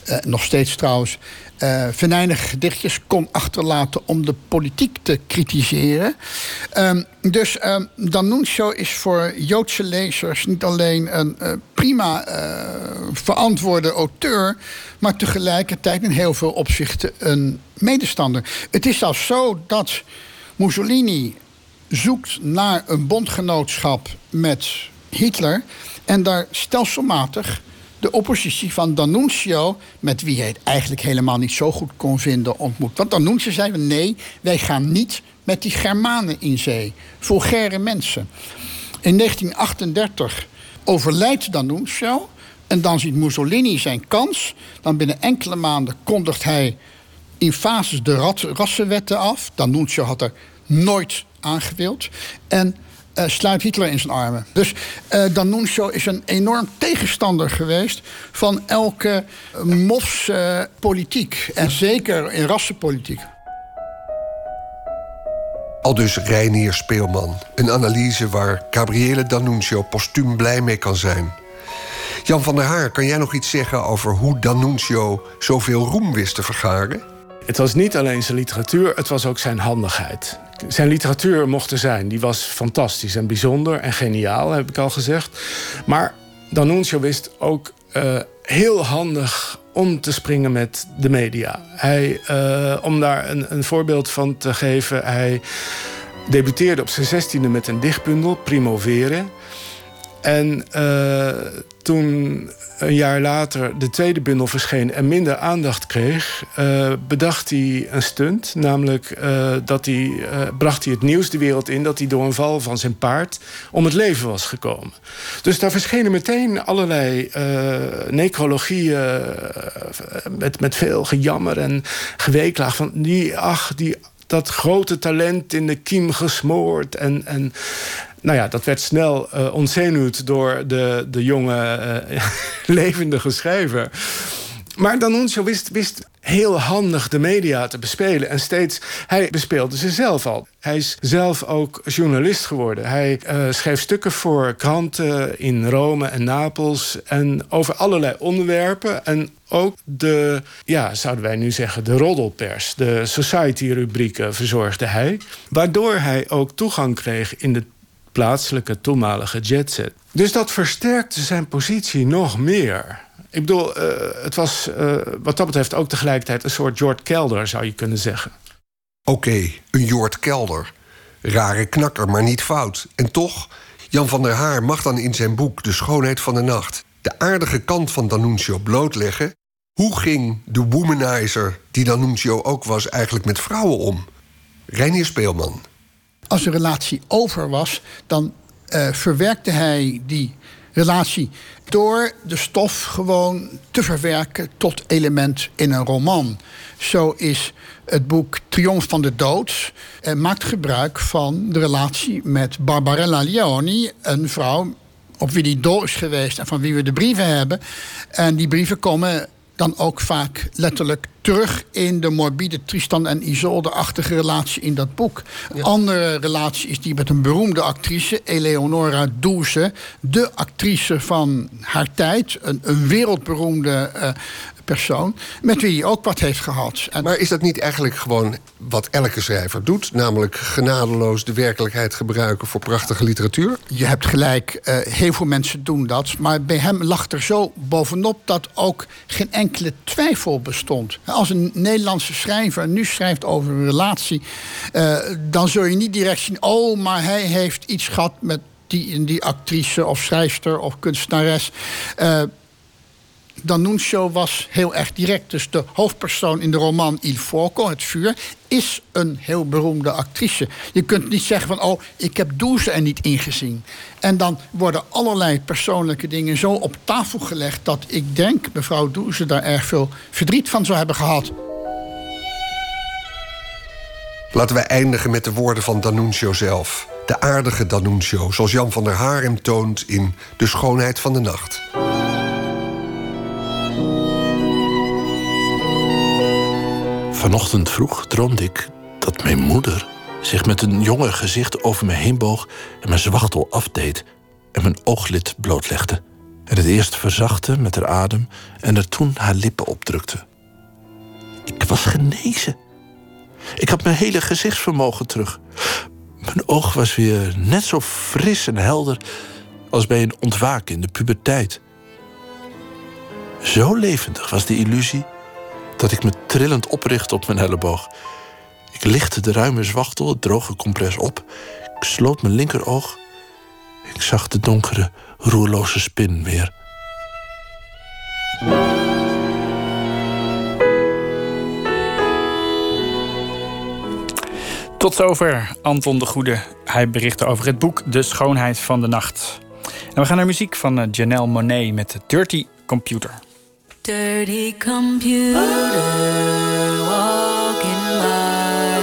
eh, nog steeds trouwens, uh, venijnige gedichtjes kon achterlaten om de politiek te kritiseren. Um, dus um, D'Annunzio is voor Joodse lezers niet alleen een uh, prima uh, verantwoorde auteur, maar tegelijkertijd in heel veel opzichten een medestander. Het is zelfs zo dat Mussolini zoekt naar een bondgenootschap met Hitler en daar stelselmatig de oppositie van D'Annunzio, met wie hij het eigenlijk helemaal niet zo goed kon vinden, ontmoet. Want D'Annunzio zei: nee, wij gaan niet met die Germanen in zee. Vulgaire mensen. In 1938 overlijdt D'Annunzio. En dan ziet Mussolini zijn kans. Dan binnen enkele maanden kondigt hij in fases de rassenwetten af. D'Annunzio had er nooit aangewild. En uh, sluit Hitler in zijn armen. Dus uh, is een enorm tegenstander geweest van elke mofse politiek. En zeker in rassenpolitiek. Al dus Reinier Speelman. Een analyse waar Gabriele D'Annunzio postuum blij mee kan zijn. Jan van der Haar, kan jij nog iets zeggen over hoe D'Annunzio zoveel roem wist te vergaren? Het was niet alleen zijn literatuur, het was ook zijn handigheid. Zijn literatuur mocht er zijn. Die was fantastisch en bijzonder en geniaal, heb ik al gezegd. Maar D'Annunzio wist ook uh, heel handig om te springen met de media. Hij, uh, om daar een, een voorbeeld van te geven... hij debuteerde op zijn zestiende met een dichtbundel, Primovere... En uh, toen een jaar later de tweede bundel verscheen en minder aandacht kreeg, uh, bedacht hij een stunt. Namelijk uh, dat hij, bracht hij het nieuws de wereld in dat hij door een val van zijn paard om het leven was gekomen. Dus daar verschenen meteen allerlei necrologieën met, met veel gejammer en geweeklaag van die, ach, die, dat grote talent in de kiem gesmoord en. en nou ja, dat werd snel uh, ontzenuwd door de, de jonge, uh, levendige schrijver. Maar D'Annunzio wist, wist heel handig de media te bespelen. En steeds, hij bespeelde ze zelf al. Hij is zelf ook journalist geworden. Hij uh, schreef stukken voor kranten in Rome en Napels. En over allerlei onderwerpen. En ook de, ja, zouden wij nu zeggen, de roddelpers. De society-rubrieken verzorgde hij. Waardoor hij ook toegang kreeg in de plaatselijke toenmalige jetset. Dus dat versterkte zijn positie nog meer. Ik bedoel, uh, het was uh, wat dat betreft ook tegelijkertijd een soort Jord Kelder, zou je kunnen zeggen. Oké, okay, een Jord Kelder. Rare knakker, maar niet fout. En toch, Jan van der Haar mag dan in zijn boek De Schoonheid van de Nacht de aardige kant van D'Annunzio blootleggen. Hoe ging de womanizer, die D'Annunzio ook was, eigenlijk met vrouwen om? Reinier Speelman als een relatie over was, dan uh, verwerkte hij die relatie door de stof gewoon te verwerken tot element in een roman. Zo is het boek Triomf van de Dood uh, maakt gebruik van de relatie met Barbarella Leoni, een vrouw op wie die dol is geweest en van wie we de brieven hebben. En die brieven komen dan ook vaak letterlijk terug in de morbide Tristan en Isolde-achtige relatie in dat boek. Een andere relatie is die met een beroemde actrice, Eleonora Douce, de actrice van haar tijd, een, een wereldberoemde uh, persoon, met wie hij ook wat heeft gehad. En maar is dat niet eigenlijk gewoon wat elke schrijver doet? Namelijk genadeloos de werkelijkheid gebruiken voor prachtige literatuur? Je hebt gelijk, uh, heel veel mensen doen dat. Maar bij hem lag er zo bovenop dat ook geen enkele twijfel bestond. Als een Nederlandse schrijver nu schrijft over een relatie, uh, dan zul je niet direct zien: oh, maar hij heeft iets gehad met die, die actrice of schrijfster of kunstenares. Uh, D'Annunzio was heel erg direct. Dus de hoofdpersoon in de roman Il Fuoco, Het Vuur, is een heel beroemde actrice. Je kunt niet zeggen van, oh, ik heb Douze er niet ingezien. En dan worden allerlei persoonlijke dingen zo op tafel gelegd... dat ik denk, mevrouw Douze daar erg veel verdriet van zou hebben gehad. Laten we eindigen met de woorden van D'Annunzio zelf. De aardige D'Annunzio, zoals Jan van der Haar hem toont in De Schoonheid van de Nacht. Vanochtend vroeg droomde ik dat mijn moeder zich met een jonge gezicht over me heen boog en mijn zwachtel afdeed en mijn ooglid blootlegde. En het eerst verzachtte met haar adem en er toen haar lippen opdrukte. Ik was genezen. Ik had mijn hele gezichtsvermogen terug. Mijn oog was weer net zo fris en helder als bij een ontwaken in de puberteit. Zo levendig was de illusie dat ik me trillend oprichtte op mijn elleboog. Ik lichtte de ruime zwachtel, het droge compress op. Ik sloot mijn linkeroog. Ik zag de donkere, roerloze spin weer. Tot zover Anton de Goede. Hij berichtte over het boek De Schoonheid van de Nacht. En we gaan naar muziek van eh, Janelle Monet met Dirty Computer. Dirty computer walking by.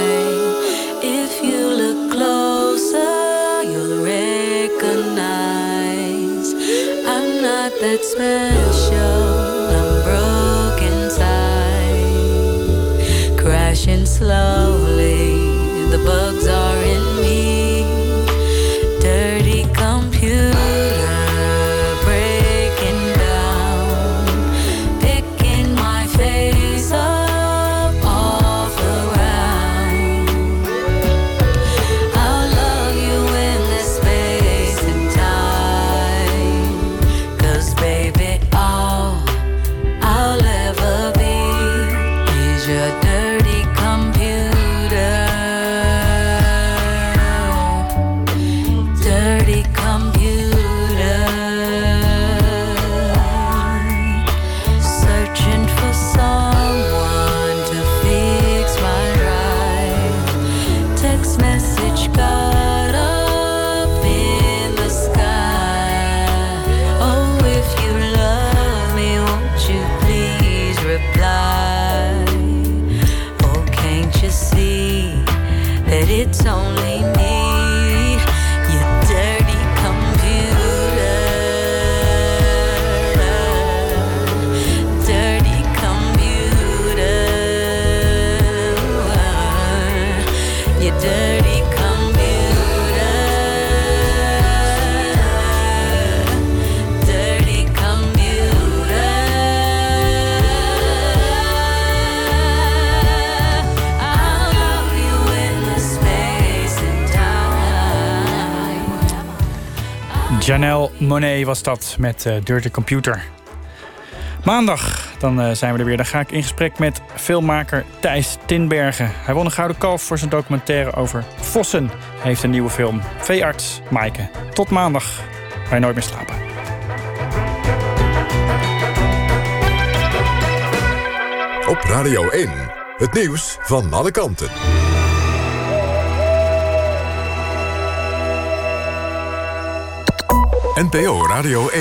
If you look closer, you'll recognize I'm not that special. I'm broken inside, crashing slowly. Janelle Monet was dat met eh, Dirty Computer. Maandag, dan eh, zijn we er weer. Dan ga ik in gesprek met filmmaker Thijs Tinbergen. Hij won een Gouden Kalf voor zijn documentaire over vossen. Hij heeft een nieuwe film. Veearts Maaike. Tot maandag bij Nooit meer slapen. Op Radio 1, het nieuws van alle kanten. NPO Radio 1.